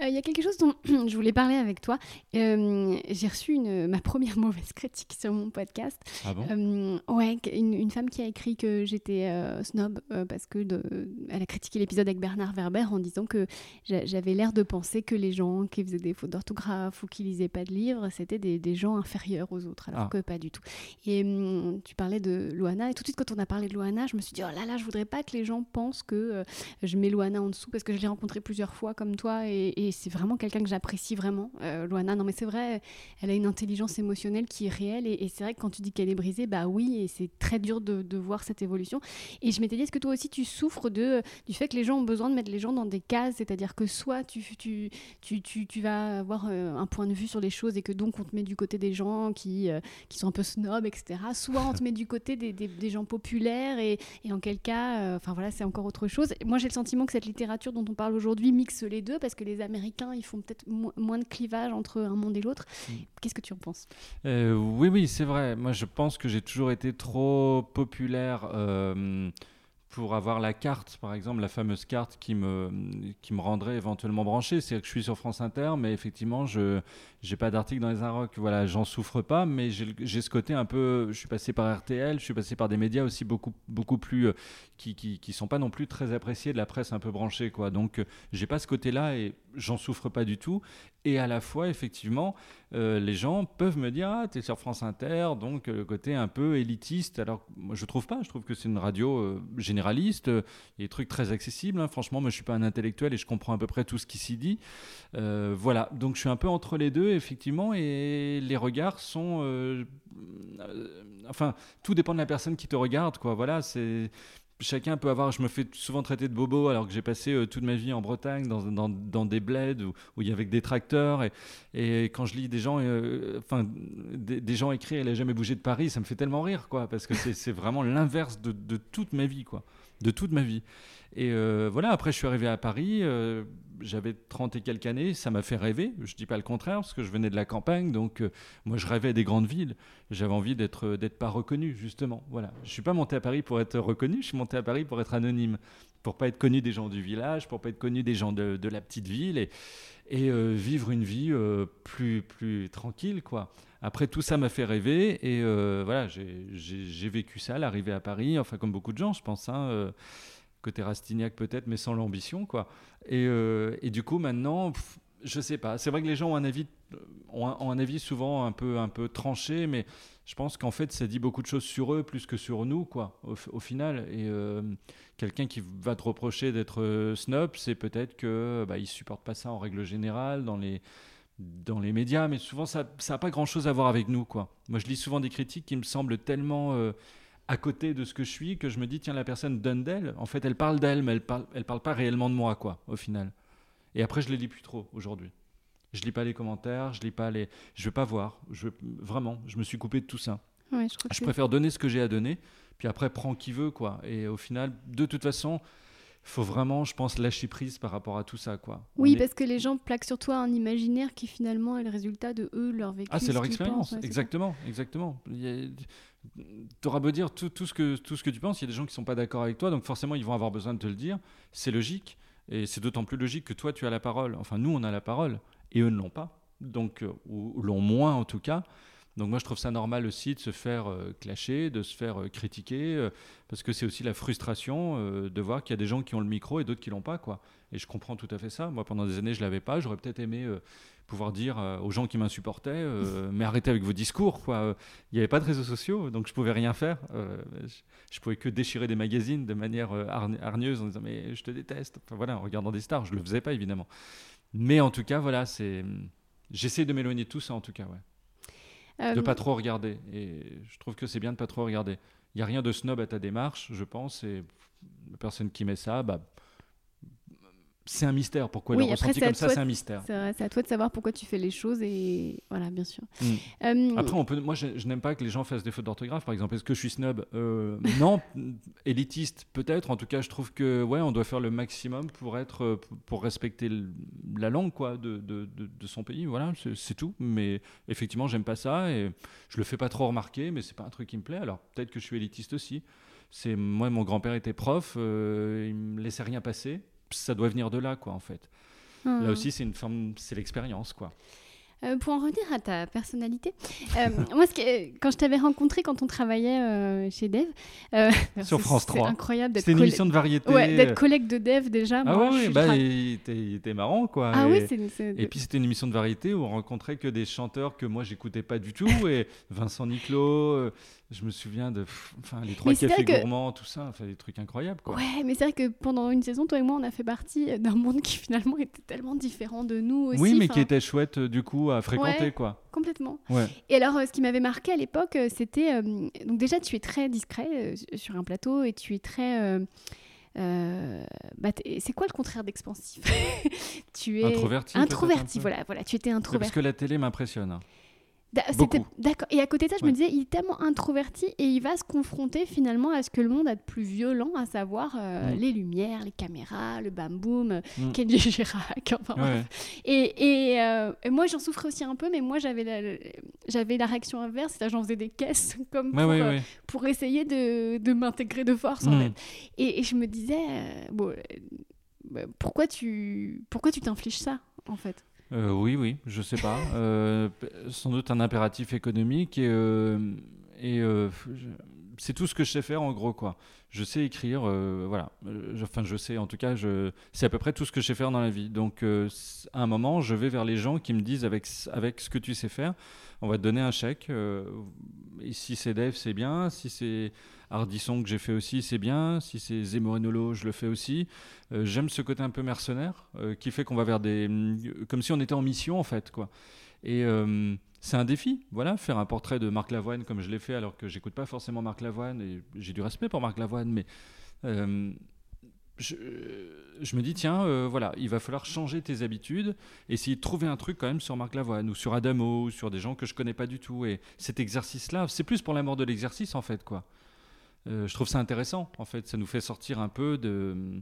Il euh, y a quelque chose dont <clears throat> je voulais parler avec toi. Euh, j'ai reçu une, ma première <laughs> mauvaise critique sur mon podcast. Ah bon? Euh, Ouais, une, une, femme qui a écrit que j'étais euh, snob parce que de, elle a critiqué l'épisode avec Bernard Werber en disant que j'avais l'air de penser que les gens qui faisaient des fautes d'orthographe ou qui lisaient pas de livres, c'était des, des, gens inférieurs aux autres, alors ah. que pas du tout. Et hum, tu parlais de Loana et tout de suite quand on a parlé de Loana, je me suis dit oh là là, je voudrais pas que les gens pensent que je mets Loana en dessous parce que je l'ai rencontrée plusieurs fois comme toi et, et c'est vraiment quelqu'un que j'apprécie vraiment, euh, Loana. Non, mais c'est vrai, elle a une intelligence émotionnelle qui est réelle. Et, c'est vrai que quand tu dis qu'elle est brisée, bah oui, et c'est très dur de, voir cette évolution. Et je m'étais dit, est-ce que toi aussi tu souffres de, du fait que les gens ont besoin de mettre les gens dans des cases? C'est-à-dire que soit tu, tu, tu, tu, vas avoir euh, un point de vue sur les choses et que donc on te met du côté des gens qui, euh, qui sont un peu snobs, etc. Soit on te met du côté des, des, des gens populaires et, et, en quel cas, euh, enfin voilà, c'est encore autre chose. Moi j'ai le sentiment que cette littérature dont on parle aujourd'hui mixe les deux parce que les Américains ils font peut-être mo moins de clivage entre un monde et l'autre. Mmh. Qu'est-ce que tu en penses? Euh, Oui, oui, c'est vrai. Moi, je pense que j'ai toujours été trop populaire. Euh, pour avoir la carte, par exemple, la fameuse carte qui me, qui me rendrait éventuellement branché. C'est-à-dire que je suis sur France Inter, mais effectivement, je n'ai pas d'article dans les Inrocks. Voilà, j'en souffre pas, mais j'ai ce côté un peu. Je suis passé par RTL, je suis passé par des médias aussi beaucoup, beaucoup plus. Euh, qui, qui, sont pas non plus très appréciés de la presse un peu branchée, quoi. Donc, euh, j'ai pas ce côté-là et j'en souffre pas du tout. Et à la fois, effectivement, euh, les gens peuvent me dire Ah, tu es sur France Inter, donc le côté un peu élitiste. Alors, moi, je trouve pas. Je trouve que c'est une radio généraliste. A des trucs très accessibles. Hein. Franchement, moi, je suis pas un intellectuel et je comprends à peu près tout ce qui s'y dit. Voilà. Donc, je suis un peu entre les deux, effectivement. Et les regards sont. Euh, enfin, tout dépend de la personne qui te regarde, quoi. Voilà. C'est chacun peut avoir. Je me fais souvent traiter de bobo alors que j'ai passé euh, toute ma vie en Bretagne dans, des bleds où, il y avait des tracteurs et, quand je lis des gens, euh, des, gens écrits, elle a jamais bougé de Paris, ça me fait tellement rire quoi parce que c'est vraiment l'inverse de, toute ma vie quoi, de toute ma vie. Et euh, voilà, après je suis arrivé à Paris, euh, j'avais 30 et quelques années, ça m'a fait rêver, je dis pas le contraire, parce que je venais de la campagne, donc euh, moi je rêvais des grandes villes, j'avais envie d'être euh, d'être pas reconnu, justement. Voilà, je suis pas monté à Paris pour être reconnu, je suis monté à Paris pour être anonyme, pour pas être connu des gens du village, pour pas être connu des gens de, de la petite ville, et, et euh, vivre une vie plus, plus tranquille, quoi. Après, tout ça m'a fait rêver, et voilà, j'ai vécu ça, l'arrivée à Paris, enfin comme beaucoup de gens, je pense, hein, côté Rastignac peut-être, mais sans l'ambition, quoi. Et, euh, et, du coup, maintenant, pff, je sais pas. C'est vrai que les gens ont un avis, ont un, ont un, avis souvent un peu, un peu tranché, mais je pense qu'en fait, ça dit beaucoup de choses sur eux plus que sur nous, quoi, au, final. Et euh, quelqu'un qui va te reprocher d'être euh, snob, c'est peut-être que bah, supporte pas ça en règle générale dans les dans les médias, mais souvent ça n'a pas grand-chose à voir avec nous, quoi. Moi, je lis souvent des critiques qui me semblent tellement euh, à côté de ce que je suis que je me dis tiens la personne donne d'elle. En fait elle parle d'elle mais elle parle elle parle pas réellement de moi quoi au final. Et après je les lis plus trop aujourd'hui. Je lis pas les commentaires je lis pas les je veux pas voir. Je vraiment je me suis coupé de tout ça. Ouais, je, je préfère donner ce que j'ai à donner puis après prends qui veut quoi. Et au final de toute façon faut vraiment, je pense, lâcher prise par rapport à tout ça, quoi. Oui, parce que les gens plaquent sur toi un imaginaire qui finalement est le résultat de eux, leur vécu. Ah, c'est leur expérience, ouais, exactement, exactement. A tu auras beau dire tout, tout, ce que, tout ce que tu penses, il y a des gens qui ne sont pas d'accord avec toi, donc forcément ils vont avoir besoin de te le dire. C'est logique, et c'est d'autant plus logique que toi tu as la parole. Enfin, nous on a la parole, et eux ne l'ont pas, donc, euh, ou, ou l'ont moins en tout cas. Donc moi je trouve ça normal aussi de se faire euh, clasher, de se faire euh, critiquer, euh, parce que c'est aussi la frustration euh, de voir qu'il y a des gens qui ont le micro et d'autres qui l'ont pas, quoi. Et je comprends tout à fait ça. Moi pendant des années je l'avais pas, j'aurais peut-être aimé pouvoir dire aux gens qui m'insupportaient, <laughs> mais arrêtez avec vos discours, quoi. Il n'y avait pas de réseaux sociaux, donc je pouvais rien faire. Je, je pouvais que déchirer des magazines de manière hargne- hargneuse en disant mais je te déteste. Enfin voilà, en regardant des stars, je le faisais pas évidemment. Mais en tout cas voilà, c'est j'essaie de m'éloigner de tout ça en tout cas, ouais de Euh, pas trop regarder. Et je trouve que c'est bien de pas trop regarder. Il y a rien de snob à ta démarche, je pense. Et la personne qui met ça, bah, c'est un mystère. Pourquoi Oui, elle a après, ressenti c'est à comme ça, c'est un mystère. C'est à toi de savoir pourquoi tu fais les choses et voilà, bien sûr. Mm. Euh, Après, on peut, moi, je, je n'aime pas que les gens fassent des fautes d'orthographe, par exemple. Est-ce que je suis snob? Euh, Non. <laughs> Élitiste, peut-être. En tout cas, je trouve que ouais, on doit faire le maximum pour être, pour respecter la langue, quoi, de, de, de- de son pays. Voilà, c'est c'est tout. Mais effectivement, j'aime pas ça et je le fais pas trop remarquer, mais c'est pas un truc qui me plaît. Alors peut-être que je suis élitiste aussi. C'est moi, mon grand-père était prof, euh, il me laissait rien passer. Ça doit venir de là, quoi, en fait. Là aussi, c'est une forme, c'est l'expérience, quoi. Euh, pour en revenir à ta personnalité, euh, <laughs> moi, ce que- quand je t'avais rencontré quand on travaillait euh, chez Dev, <laughs> Sur France c'est 3. incroyable d'être C'était une émission de variété. ouais, d'être collègue de Dev déjà. Ah moi, ouais, je bah, il, était, il était marrant, quoi. Ah et, oui, c'est c'est- et puis c'était une émission de variété où on rencontrait que des chanteurs que moi j'écoutais pas du tout. et Vincent Niclot, je me souviens de enfin, les trois cafés que- gourmands, tout ça, enfin, des trucs incroyables. Quoi. Ouais, mais c'est vrai que pendant une saison, toi et moi, on a fait partie d'un monde qui finalement était tellement différent de nous aussi. oui, mais qui était chouette euh, du coup à fréquenter. Ouais. quoi. Complètement. Ouais. Et alors, euh, ce qui m'avait marqué à l'époque, euh, c'était. euh, donc, déjà, tu es très discret euh, sur un plateau et tu es très. euh, bah, c'est quoi le contraire d'expansif? <laughs> Tu es. Introverti, Introverti, voilà, voilà, tu étais introverti. Parce que la télé m'impressionne. hein. D'accord. Et à côté de ça, je me disais, il est tellement introverti et il va se confronter finalement à ce que le monde a de plus violent, à savoir euh, Mm. les lumières, les caméras, le bam boom, Mm. Kenji Girac. <laughs> Enfin, Ouais. bref. Et, et, euh, et moi, j'en souffrais aussi un peu, mais moi, j'avais la, j'avais la réaction inverse, c'est-à-dire j'en faisais des caisses <laughs> comme pour, ouais, euh, pour essayer de, de m'intégrer de force. En Mm. fait. et, et je me disais, euh, bon, euh, bah, pourquoi tu pourquoi tu t'infliges ça, en fait? Euh, oui, oui, je sais pas. <laughs> Euh, sans doute un impératif économique et, euh, et c'est tout ce que je sais faire en gros quoi. Je sais écrire, voilà. Je- Enfin, je sais, en tout cas, je, c'est à peu près tout ce que je sais faire dans la vie. Donc, à un moment, je vais vers les gens qui me disent avec, avec ce que tu sais faire, on va te donner un chèque. et si c'est Dev, c'est bien. Si c'est Hardisson que j'ai fait aussi, c'est bien. Si c'est Zemorinolo, je le fais aussi. Euh, J'aime ce côté un peu mercenaire euh, qui fait qu'on va vers des. comme si on était en mission en fait, quoi. Et euh, c'est un défi, voilà, faire un portrait de Marc Lavoine comme je l'ai fait alors que j'écoute pas forcément Marc Lavoine et j'ai du respect pour Marc Lavoine, mais. euh, je, me dis, tiens, euh, voilà, il va falloir changer tes habitudes, essayer de trouver un truc quand même sur Marc Lavoine ou sur Adamo ou sur des gens que je connais pas du tout. Et cet exercice-là, c'est plus pour l'amour de l'exercice en fait, quoi. Euh, je trouve ça intéressant, en fait. Ça nous fait sortir un peu de,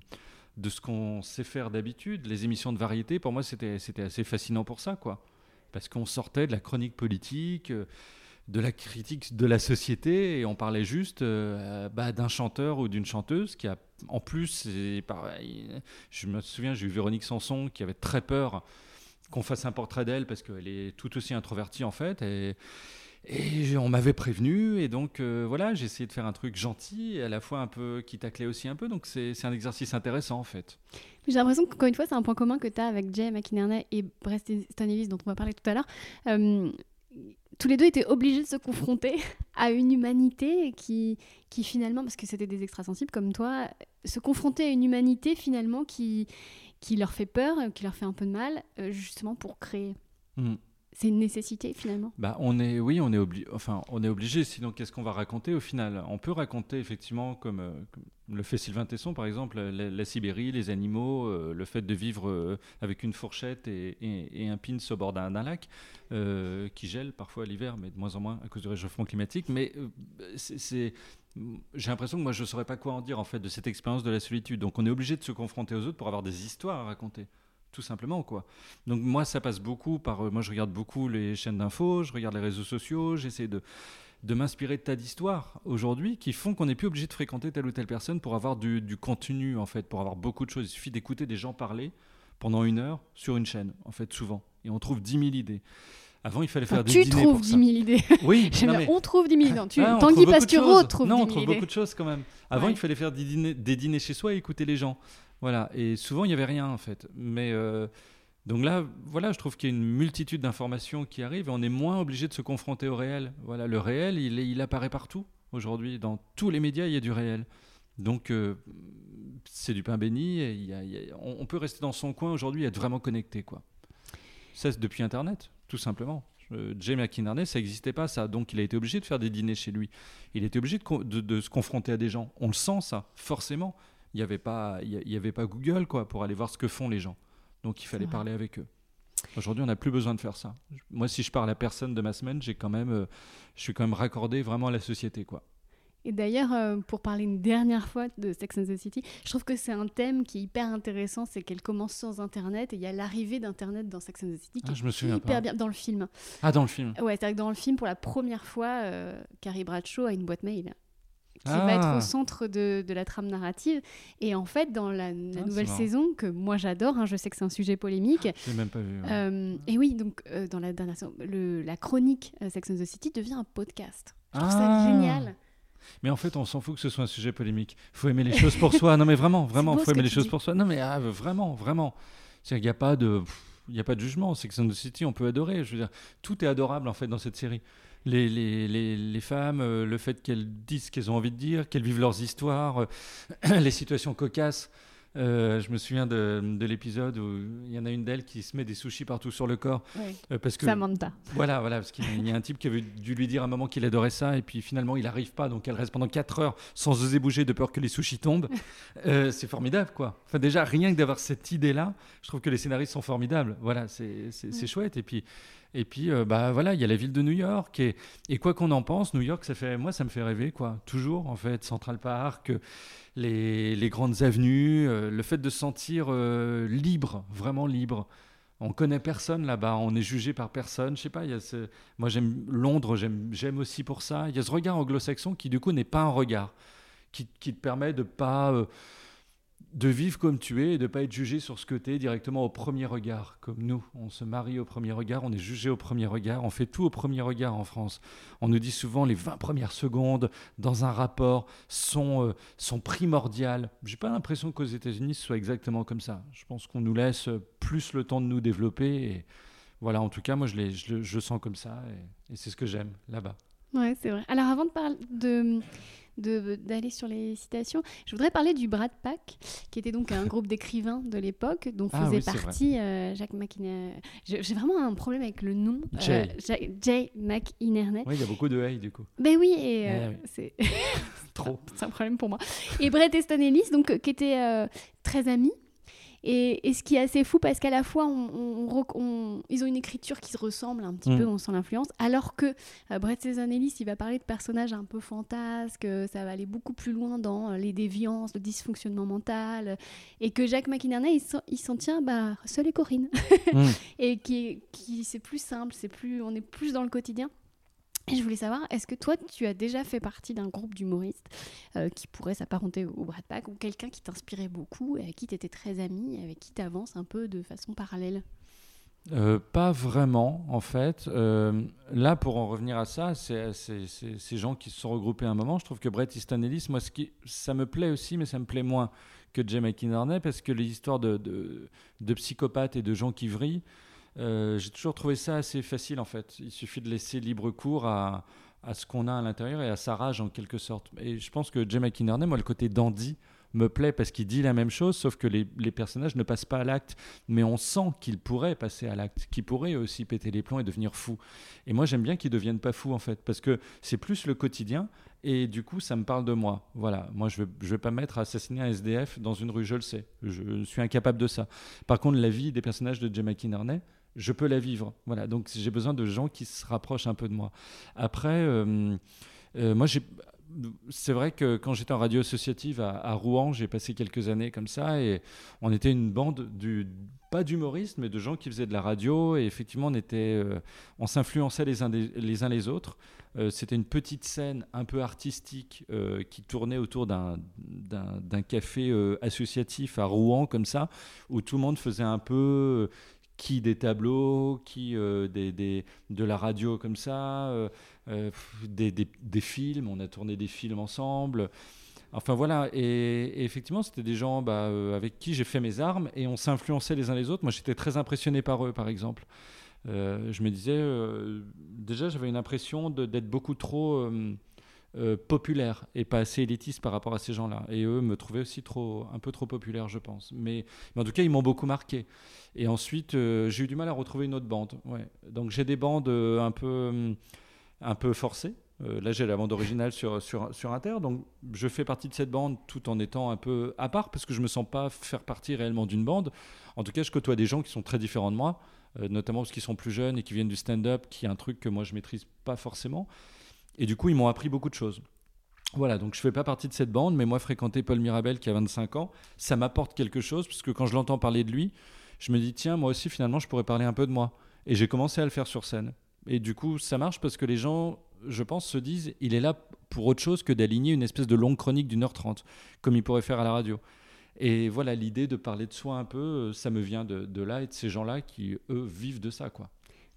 de ce qu'on sait faire d'habitude. Les émissions de variété, pour moi, c'était assez fascinant pour ça, quoi. Parce qu'on sortait de la chronique politique, euh, de la critique de la société, et on parlait juste euh, bah, d'un chanteur ou d'une chanteuse qui a, en plus. Je me souviens, j'ai eu Véronique Sanson qui avait très peur qu'on fasse un portrait d'elle parce qu'elle est tout aussi introvertie, en fait. Et on m'avait prévenu, et donc euh, voilà, j'ai essayé de faire un truc gentil, et à la fois un peu qui taclait aussi un peu, donc c'est un exercice intéressant en fait. J'ai l'impression qu'encore une fois, c'est un point commun que tu as avec Jay McInerney et Brest Ellis, dont on va parler tout à l'heure. Euh, tous les deux étaient obligés de se confronter <laughs> à une humanité qui, qui finalement, parce que c'était des extrasensibles comme toi, se confronter à une humanité finalement qui, qui leur fait peur, qui leur fait un peu de mal, euh, justement pour créer. Mm. C'est une nécessité finalement? Bah, on est, oui, on est obligé. Enfin, on est obligé. Sinon, qu'est-ce qu'on va raconter au final? On peut raconter effectivement, comme, euh, comme le fait Sylvain Tesson, par exemple, la, Sibérie, les animaux, euh, le fait de vivre euh, avec une fourchette et, un pins au bord d'un lac qui gèle parfois l'hiver, mais de moins en moins à cause du réchauffement climatique. Mais c'est j'ai l'impression que moi je ne saurais pas quoi en dire en fait de cette expérience de la solitude. Donc on est obligé de se confronter aux autres pour avoir des histoires à raconter tout simplement quoi. Donc moi ça passe beaucoup par euh, moi je regarde beaucoup les chaînes d'infos, je regarde les réseaux sociaux, j'essaie de de m'inspirer de tas d'histoires aujourd'hui qui font qu'on n'est plus obligé de fréquenter telle ou telle personne pour avoir du, du contenu en fait, pour avoir beaucoup de choses. Il suffit d'écouter des gens parler pendant une heure sur une chaîne en fait souvent et on trouve 10 000 idées. Avant, il fallait faire des tu dîners trouves pour 10 ça. 000 idées. <laughs> Oui, non, mais- On trouve 10 000 idées. Non, tu, Ah, on Tanguy trouve beaucoup Pasture de choses. retrouve Non, 10 on 000 trouve beaucoup de choses quand même. Avant, Ouais. il fallait faire des dîners, des dîners chez soi et écouter les gens. Voilà. Et souvent, il n'y avait rien en fait. Mais euh, donc là, voilà, je trouve qu'il y a une multitude d'informations qui arrivent et on est moins obligé de se confronter au réel. Voilà, le réel, il, apparaît partout aujourd'hui. Dans tous les médias, il y a du réel. Donc, euh, c'est du pain béni. Et on, peut rester dans son coin aujourd'hui et être vraiment connecté, quoi. Ça, c'est depuis Internet, tout simplement. Euh, Jay McInerney, ça n'existait pas, ça. Donc, il a été obligé de faire des dîners chez lui. Il était obligé de se confronter à des gens. On le sent, ça, forcément. Il n'y avait, pas- il y avait pas Google, quoi, pour aller voir ce que font les gens. Donc, il fallait parler avec eux. Aujourd'hui, on n'a plus besoin de faire ça. Moi, si je parle à personne de ma semaine, j'ai quand même, euh, je suis quand même raccordé vraiment à la société, quoi. Et d'ailleurs, euh, pour parler une dernière fois de Sex and the City, je trouve que c'est un thème qui est hyper intéressant, c'est qu'elle commence sans Internet et il y a l'arrivée d'Internet dans Sex and the City qui Ah, je me est souviens hyper pas. bien dans le film. Ah, dans le film. Ouais, c'est vrai que dans le film, pour la première fois, euh, Carrie Bradshaw a une boîte mail qui Ah. va être au centre de, de la trame narrative. Et en fait, dans la, la c'est nouvelle saison, que moi j'adore, hein, je sais que c'est un sujet polémique, Je l'ai même pas vu. ouais. euh, et oui, donc euh, dans la dernière saison, le- la chronique euh, Sex and the City devient un podcast. Je trouve ça Ah. génial. Mais en fait, on s'en fout que ce soit un sujet polémique. faut aimer les choses pour soi. Non, mais vraiment, <laughs> vraiment, beau faut aimer les choses dis. pour soi. Non, mais ah, vraiment, vraiment. Qu'il n'y a pas de. Il n'y a pas de jugement. Sex and the City, on peut adorer. Je veux dire, tout est adorable en fait dans cette série. Les, les, les, les femmes, euh, le fait qu'elles disent ce qu'elles ont envie de dire, qu'elles vivent leurs histoires, euh, <clears throat> les situations cocasses. Euh, je me souviens de, de l'épisode où il y en a une d'elles qui se met des sushis partout sur le corps Ouais. euh, parce que Samantha. voilà, voilà, parce qu'il y a- un type qui avait dû lui dire à un moment qu'il adorait ça, et puis finalement il n'arrive pas, donc elle reste pendant 4 heures sans oser bouger de peur que les sushis tombent. <laughs> Euh, c'est formidable, quoi. Enfin, déjà, rien que d'avoir cette idée-là, je trouve que les scénaristes sont formidables. Voilà, c'est c'est- c'est Ouais. chouette. Et puis, et puis euh, bah, voilà, il y a la ville de New York, et, quoi qu'on en pense, New York, ça fait, moi, ça me fait rêver, quoi. Toujours, en fait, Central Park. euh, Les, les grandes avenues, euh, le fait de se sentir libre, vraiment libre. On connaît personne là-bas, on est jugé par personne. Je sais pas, y a ce... moi j'aime Londres, j'aime aussi pour ça. Il y a ce regard anglo-saxon qui du coup n'est pas un regard, qui, qui te permet de pas de vivre comme tu es et de pas être jugé sur ce que tu es directement au premier regard, comme nous. On se marie au premier regard, on est jugé au premier regard, on fait tout au premier regard en France. On nous dit souvent les 20 premières secondes dans un rapport sont, euh, sont primordiales. J'ai pas l'impression qu'aux États-Unis ce soit exactement comme ça. Je pense qu'on nous laisse plus le temps de nous développer. Voilà, en tout cas, moi je, l'ai- je, je sens comme ça et, et c'est ce que j'aime là-bas. Ouais, c'est vrai. Alors avant de parler de- d'aller sur les citations, je voudrais parler du Brad Pack, qui était donc un <laughs> groupe d'écrivains de l'époque, dont Ah faisait oui, partie euh, Jacques McInerney. J'ai j'ai vraiment un problème avec le nom. euh, Jay. Ja- Jay McInerney. Oui, il y a beaucoup de hey du coup. Ben oui, et euh, Eh c'est Trop. <laughs> c'est un problème pour moi. Et Brett Easton Ellis, donc, euh, qui étaient euh, très amis. Et, et ce qui est assez fou, parce qu'à la fois, on, on- on rec- on- ils ont une écriture qui se ressemble un petit Mm. peu, on sent l'influence, alors que euh, Brett Easton Ellis, il va parler de personnages un peu fantasques, euh, ça va aller beaucoup plus loin dans euh, les déviances, le dysfonctionnement mental, euh, et que Jacques McInerney, il s'en- il s'en tient, bah, seul et Corinne, Mm. <laughs> et qui, qui c'est plus simple, c'est plus, on est plus dans le quotidien. Je voulais savoir, est-ce que toi, tu as déjà fait partie d'un groupe d'humoristes euh, qui pourrait s'apparenter au Brad Pack ou quelqu'un qui t'inspirait beaucoup, et avec qui tu étais très ami, et avec qui tu avances un peu de façon parallèle? Euh, pas vraiment, en fait. Euh, là, pour en revenir à ça, c'est ces gens qui se sont regroupés à un moment. Je trouve que Brett Easton Ellis, moi, ce qui, ça me plaît aussi, mais ça me plaît moins que Jay McInerney, parce que les histoires de, de, de psychopathes et de gens qui vrillent, euh, j'ai toujours trouvé ça assez facile, en fait. Il suffit de laisser libre cours à, à ce qu'on a à l'intérieur et à sa rage, en quelque sorte. Et je pense que Jay McInerney, moi, le côté dandy, me plaît parce qu'il dit la même chose, sauf que les, les personnages ne passent pas à l'acte mais on sent qu'il pourrait passer à l'acte, qu'il pourrait aussi péter les plombs et devenir fou. Et moi, j'aime bien qu'ils deviennent pas fous en fait, parce que c'est plus le quotidien. Et du coup, ça me parle de moi. Voilà. Moi, je ne vais, vais pas me mettre à assassiner un SDF dans une rue, je le sais. Je suis incapable de ça. Par contre, la vie des personnages de Jay McInerney, je peux la vivre. Voilà. Donc, j'ai besoin de gens qui se rapprochent un peu de moi. Après, euh, euh, moi. C'est vrai que quand j'étais en radio associative à, Rouen, j'ai passé quelques années comme ça et on était une bande du pas d'humoristes mais de gens qui faisaient de la radio et effectivement on était euh, on s'influençait les uns les autres. C'était une petite scène un peu artistique qui tournait autour d'un d'un café associatif à Rouen comme ça où tout le monde faisait un peu qui des tableaux, qui des, des, de la radio comme ça, des, des, des, films. On a tourné des films ensemble. Enfin voilà, et, effectivement, c'était des gens bah, euh, avec qui j'ai fait mes armes et on s'influençait les uns les autres. Moi, j'étais très impressionné par eux, par exemple. Euh, je me disais, euh, déjà, j'avais une impression d'être beaucoup trop populaire et pas assez élitiste par rapport à ces gens-là. Et eux me trouvaient aussi trop, un peu trop populaire, je pense. Mais, en tout cas, ils m'ont beaucoup marqué. Et ensuite, j'ai eu du mal à retrouver une autre bande. Ouais. Donc j'ai des bandes un peu, un peu forcées euh, là, j'ai la bande originale sur, sur, sur Inter, donc je fais partie de cette bande tout en étant un peu à part parce que je me sens pas faire partie réellement d'une bande. En tout cas, je côtoie des gens qui sont très différents de moi, euh, notamment parce qu'ils sont plus jeunes et qui viennent du stand-up, qui est un truc que moi je maîtrise pas forcément. Et du coup, ils m'ont appris beaucoup de choses. Voilà, donc je fais pas partie de cette bande, mais moi, fréquenter Paul Mirabel qui a 25 ans, ça m'apporte quelque chose, parce que quand je l'entends parler de lui, je me dis, tiens, moi aussi, finalement, je pourrais parler un peu de moi. Et j'ai commencé à le faire sur scène. Et du coup, ça marche parce que les gens je pense, se disent il est là pour autre chose que d'aligner une espèce de longue chronique d'une heure trente, comme il pourrait faire à la radio. Et voilà, l'idée de parler de soi un peu, euh, ça me vient de, de là et de ces gens-là qui, eux, vivent de ça, quoi.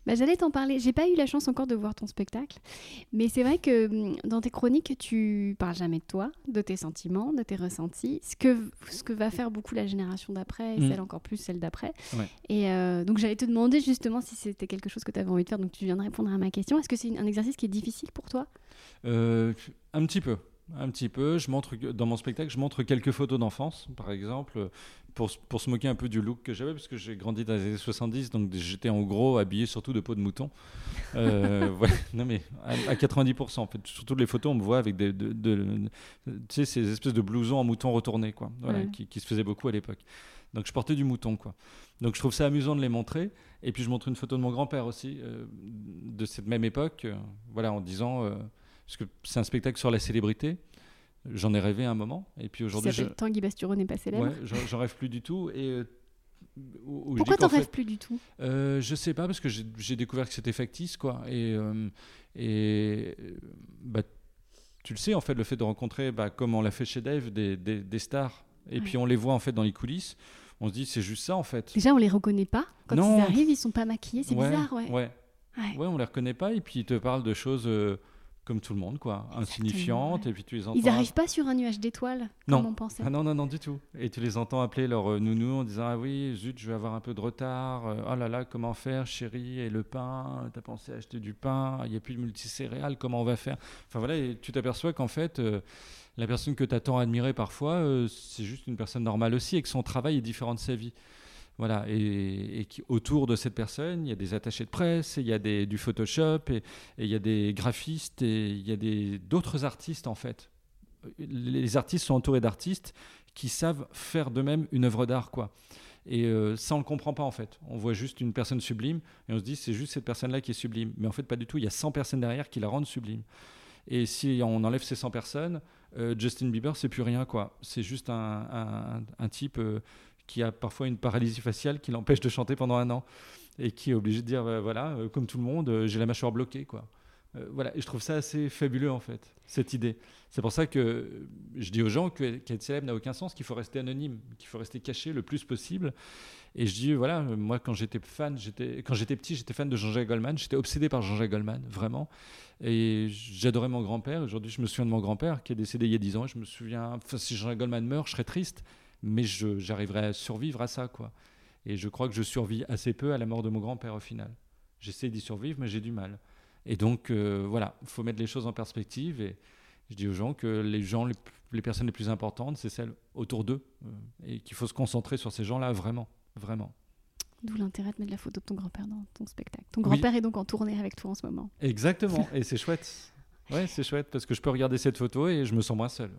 Bah, j'allais t'en parler. J'ai pas eu la chance encore de voir ton spectacle, mais c'est vrai que hum, dans tes chroniques, tu parles jamais de toi, de tes sentiments, de tes ressentis, ce que, ce que va faire beaucoup la génération d'après et mm. celle encore plus celle d'après. Et euh, donc j'allais te demander justement si c'était quelque chose que tu avais envie de faire, donc tu viens de répondre à ma question. Est-ce que c'est un exercice qui est difficile pour toi? Euh, Un petit peu un petit peu. Je montre dans mon spectacle, je montre quelques photos d'enfance, par exemple, pour, pour, se moquer un peu du look que j'avais, parce que j'ai grandi dans les années 70, donc j'étais en gros habillé surtout de peau de mouton. Euh, <laughs> non mais à, 90%, en fait, sur toutes les photos, on me voit avec des, de, tu sais, ces espèces de blousons en mouton retournés, quoi, voilà, qui, qui, se faisaient beaucoup à l'époque. Donc je portais du mouton, quoi. Donc je trouve ça amusant de les montrer. Et puis je montre une photo de mon grand-père aussi, euh, de cette même époque, euh, voilà, en disant parce que c'est un spectacle sur la célébrité. J'en ai rêvé un moment. Et puis aujourd'hui. Ça je... Tanguy Bastureau n'est pas célèbre. Ouais, j'en rêve plus du tout. Et. Euh, Pourquoi t'en rêves plus du tout? euh, Je sais pas, parce que j'ai découvert que c'était factice, quoi. Et, euh, et bah, tu le sais, en fait, le fait de rencontrer, bah, comme on l'a fait chez Dave, des, des, stars, et puis on les voit en fait dans les coulisses, on se dit c'est juste ça en fait. Déjà, on les reconnaît pas. Quand ils arrivent, ils sont pas maquillés, c'est bizarre, ouais. ouais. Ouais. on les reconnaît pas, et puis ils te parlent de choses. Euh, comme tout le monde, quoi, insignifiante. Et puis tu les entends. Ils n'arrivent pas sur un nuage d'étoiles, comme on pensait. Ah non, non, non, du tout. Et tu les entends appeler leur euh, nounou en disant Ah oui, zut, je vais avoir un peu de retard. Euh, oh là là, comment faire, chérie Et le pain T'as pensé acheter du pain Il n'y a plus de multicéréales, comment on va faire? Enfin voilà, et tu t'aperçois qu'en fait. Euh, la personne que tu as tant admirée parfois, c'est juste une personne normale aussi et que son travail est différent de sa vie. Voilà, et, autour de cette personne, il y a des attachés de presse, il y a du Photoshop, et, il y a des graphistes, et il y a d'autres artistes en fait. Les artistes sont entourés d'artistes qui savent faire d'eux-mêmes une œuvre d'art, quoi. Et euh, ça, on ne le comprend pas en fait. On voit juste une personne sublime et on se dit c'est juste cette personne-là qui est sublime. Mais en fait, pas du tout. Il y a 100 personnes derrière qui la rendent sublime. Et si on enlève ces 100 personnes, euh, Justin Bieber, c'est plus rien quoi. C'est juste un, un, type euh, qui a parfois une paralysie faciale qui l'empêche de chanter pendant un an et qui est obligé de dire bah, voilà, euh, comme tout le monde, euh, j'ai la mâchoire bloquée. Quoi. Euh, voilà, et je trouve ça assez fabuleux en fait, cette idée. C'est pour ça que je dis aux gens qu'être célèbre n'a aucun sens, qu'il faut rester anonyme, qu'il faut rester caché le plus possible. Et je dis voilà, moi quand j'étais fan, j'étais quand j'étais petit, j'étais fan de Jean-Jacques Goldman, j'étais obsédé par Jean-Jacques Goldman, vraiment. Et j'adorais mon grand-père. Aujourd'hui, je me souviens de mon grand-père qui est décédé il y a 10 ans. Je me souviens, si Jean-Jacques Goldman meurt, je serais triste mais j'arriverai à survivre à ça, quoi. Et je crois que je survis assez peu à la mort de mon grand-père au final. J'essaie d'y survivre, mais j'ai du mal. Et donc, euh, voilà, il faut mettre les choses en perspective. Et je dis aux gens que les gens, les, personnes les plus importantes, c'est celles autour d'eux. Euh, et qu'il faut se concentrer sur ces gens-là, vraiment. Vraiment. D'où l'intérêt de mettre la photo de ton grand-père dans ton spectacle. Ton grand-père est donc en tournée avec toi en ce moment. Exactement. <laughs> et c'est chouette. Ouais, c'est chouette parce que je peux regarder cette photo et je me sens moins seul.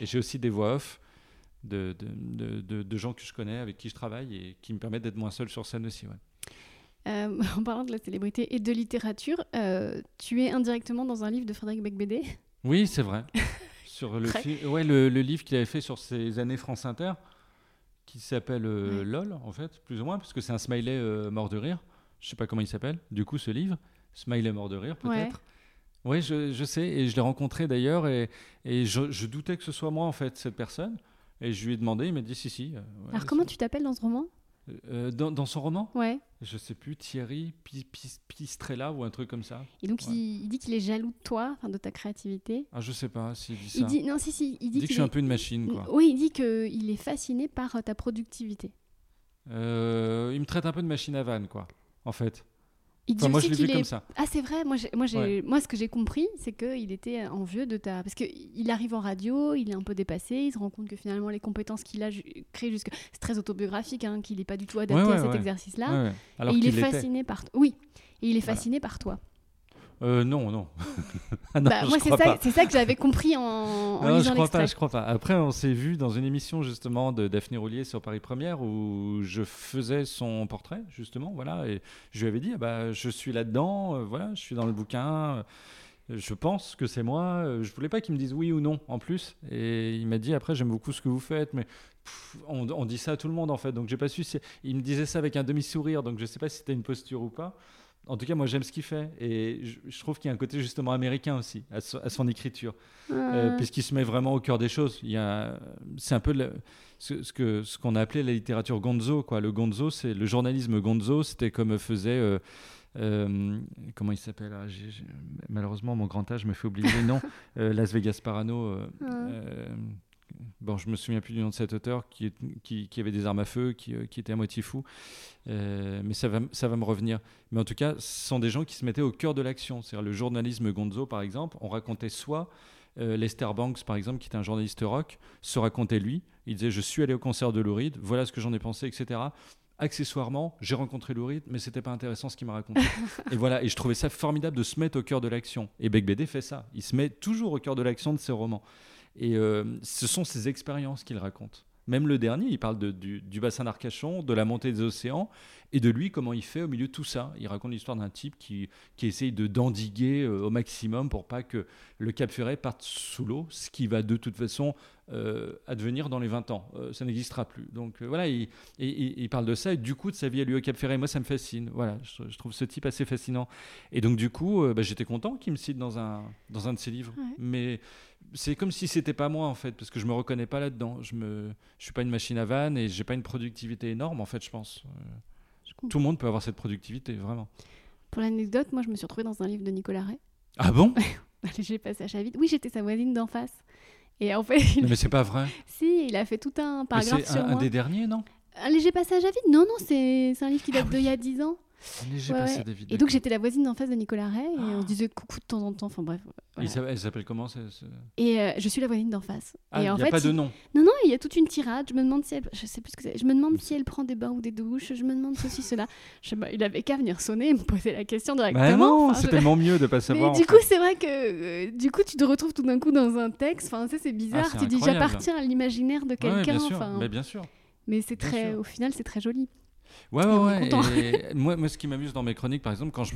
Et j'ai aussi des voix off de, de, de, gens que je connais, avec qui je travaille et qui me permettent d'être moins seul sur scène aussi. Ouais. Euh, <laughs> en parlant de la célébrité et de littérature, euh, tu es indirectement dans un livre de Frédéric Becbédé Oui, c'est vrai. <laughs> sur le, ouais, le, livre qu'il avait fait sur ses années France Inter, qui s'appelle euh, LOL, en fait, plus ou moins, parce que c'est un smiley mort de rire. Je sais pas comment il s'appelle, du coup, ce livre. Smiley mort de rire, peut-être. Oui, je, je, sais, et je l'ai rencontré d'ailleurs, et, et je, je, doutais que ce soit moi, en fait, cette personne. Et je lui ai demandé, il m'a dit si, si. Euh, Alors, comment tu t'appelles dans ce roman? Euh, dans, dans son roman? Ouais. Je sais plus, Thierry Pi- Pi- Pistrella ou un truc comme ça. Et donc, Ouais. il, il dit qu'il est jaloux de toi, de ta créativité. Ah, je sais pas s'il dit ça. Il dit, non, si, si, il Il dit, dit que je suis un peu une machine, quoi. Oui, il dit qu'il est fasciné par euh, ta productivité. Euh, il me traite un peu de machine à vanne, quoi, en fait. Enfin, moi, je aussi l'ai vu qu'il comme est... ça. Ah, c'est vrai, moi, moi, Ouais. moi, ce que j'ai compris, c'est qu'il était envieux de ta. Parce qu'il arrive en radio, il est un peu dépassé, il se rend compte que finalement, les compétences qu'il a créées jusque. C'est très autobiographique, hein, qu'il n'est pas du tout adapté Ouais, ouais, à cet exercice-là. Alors et il est fasciné par. Oui, et il est Voilà. fasciné par toi. Euh, non, non. <laughs> Ah non, Bah, moi, c'est ça, pas. c'est ça que j'avais compris en, en Non, je crois pas, je crois pas. Après, on s'est vu dans une émission justement de Daphné Roulier sur Paris Première où je faisais son portrait justement, voilà, et je lui avais dit, ah bah, je suis là-dedans, euh, voilà, je suis dans le bouquin, euh, je pense que c'est moi. euh, Je voulais pas qu'il me dise oui ou non en plus, et il m'a dit après, j'aime beaucoup ce que vous faites, mais pff, on, on dit ça à tout le monde en fait, donc j'ai pas su. Si... Il me disait ça avec un demi-sourire, donc je sais pas si c'était une posture ou pas. En tout cas, moi j'aime ce qu'il fait et je, je trouve qu'il y a un côté justement américain aussi à, so- à son écriture. Euh, Euh, puisqu'il se met vraiment au cœur des choses. Il y a, c'est un peu le- ce, ce que ce qu'on a appelé la littérature gonzo, quoi. Le gonzo, c'est le journalisme gonzo, c'était comme faisait euh, euh, comment il s'appelle ah, Malheureusement, mon grand âge me fait oublier les noms. <laughs> Euh, Las Vegas Parano. Bon, je me souviens plus du nom de cet auteur qui, est- qui, qui avait des armes à feu, qui, euh, qui était à moitié fou. Euh, mais ça va, m- ça va me revenir. Mais en tout cas, ce sont des gens qui se mettaient au cœur de l'action. C'est-à-dire le journalisme gonzo, par exemple, on racontait soit euh, Lester Banks, par exemple, qui était un journaliste rock, se racontait lui. Il disait Je suis allé au concert de Lou Reed, voilà ce que j'en ai pensé, etc. Accessoirement, j'ai rencontré Lou Reed, mais c'était pas intéressant ce qu'il m'a raconté. <laughs> et voilà, et je trouvais ça formidable de se mettre au cœur de l'action. Et Beck BD fait ça. Il se met toujours au cœur de l'action de ses romans. Et euh, ce sont ses expériences qu'il raconte. Même le dernier, il parle de- du, du bassin d'Arcachon, de la montée des océans, et de lui, comment il fait au milieu de tout ça. Il raconte l'histoire d'un type qui, qui essaye de d'endiguer euh, au maximum pour pas que le Cap Ferret parte sous l'eau, ce qui va de toute façon euh, advenir dans les 20 ans. Euh, ça n'existera plus. Donc voilà, il, et- et- il parle de ça et du coup de sa vie à lui au Cap Ferret. Moi, ça me fascine. Voilà, je, je trouve ce type assez fascinant. Et donc du coup, bah, j'étais content qu'il me cite dans un, dans un de ses livres. Ouais. Mais c'est comme si c'était pas moi en fait, parce que je me reconnais pas là-dedans. Je me, je suis pas une machine à vanne et j'ai pas une productivité énorme en fait, je pense. Euh, je tout le monde peut avoir cette productivité, vraiment. Pour l'anecdote, moi, je me suis retrouvée dans un livre de Nicolas Ray. Ah bon? <laughs> J'ai passage à vide. Oui, j'étais sa voisine d'en face. Et en fait, il- Mais c'est pas vrai. <laughs> si, il a fait tout un paragraphe sur un, un moi. des derniers, non? Un léger passage à vide Non, non, c'est c'est un livre qui date Ah d'il oui. y a 10 ans. Ouais, passé, ouais. David. Et donc, j'étais la voisine d'en face de Nicolas Ray. Et on se disait coucou de temps en temps. Enfin bref. Voilà. Elle s'appelle comment Et euh, je suis la voisine d'en face. Ah, et il n'y a fait, pas de nom. Non, non, il y a toute une tirade. Je me demande si elle, je sais plus ce que. Je me demande si elle prend des bains ou des douches. Je me demande ceci, cela. Je il avait qu'à venir sonner et me poser la question directement. Bah non, Enfin, c'est je- tellement mieux de pas Mais savoir. du en coup, c'est vrai que euh, du coup, tu te retrouves tout d'un coup dans un texte. Enfin, ça, c'est bizarre. Ah, tu dis, incroyable. j'appartiens à l'imaginaire de Ouais, quelqu'un. bien sûr. enfin, Mais bien sûr. mais c'est très, sûr. au final, c'est très joli. Ouais, ouais, ouais. Et moi, moi, ce qui m'amuse dans mes chroniques, par exemple, quand je,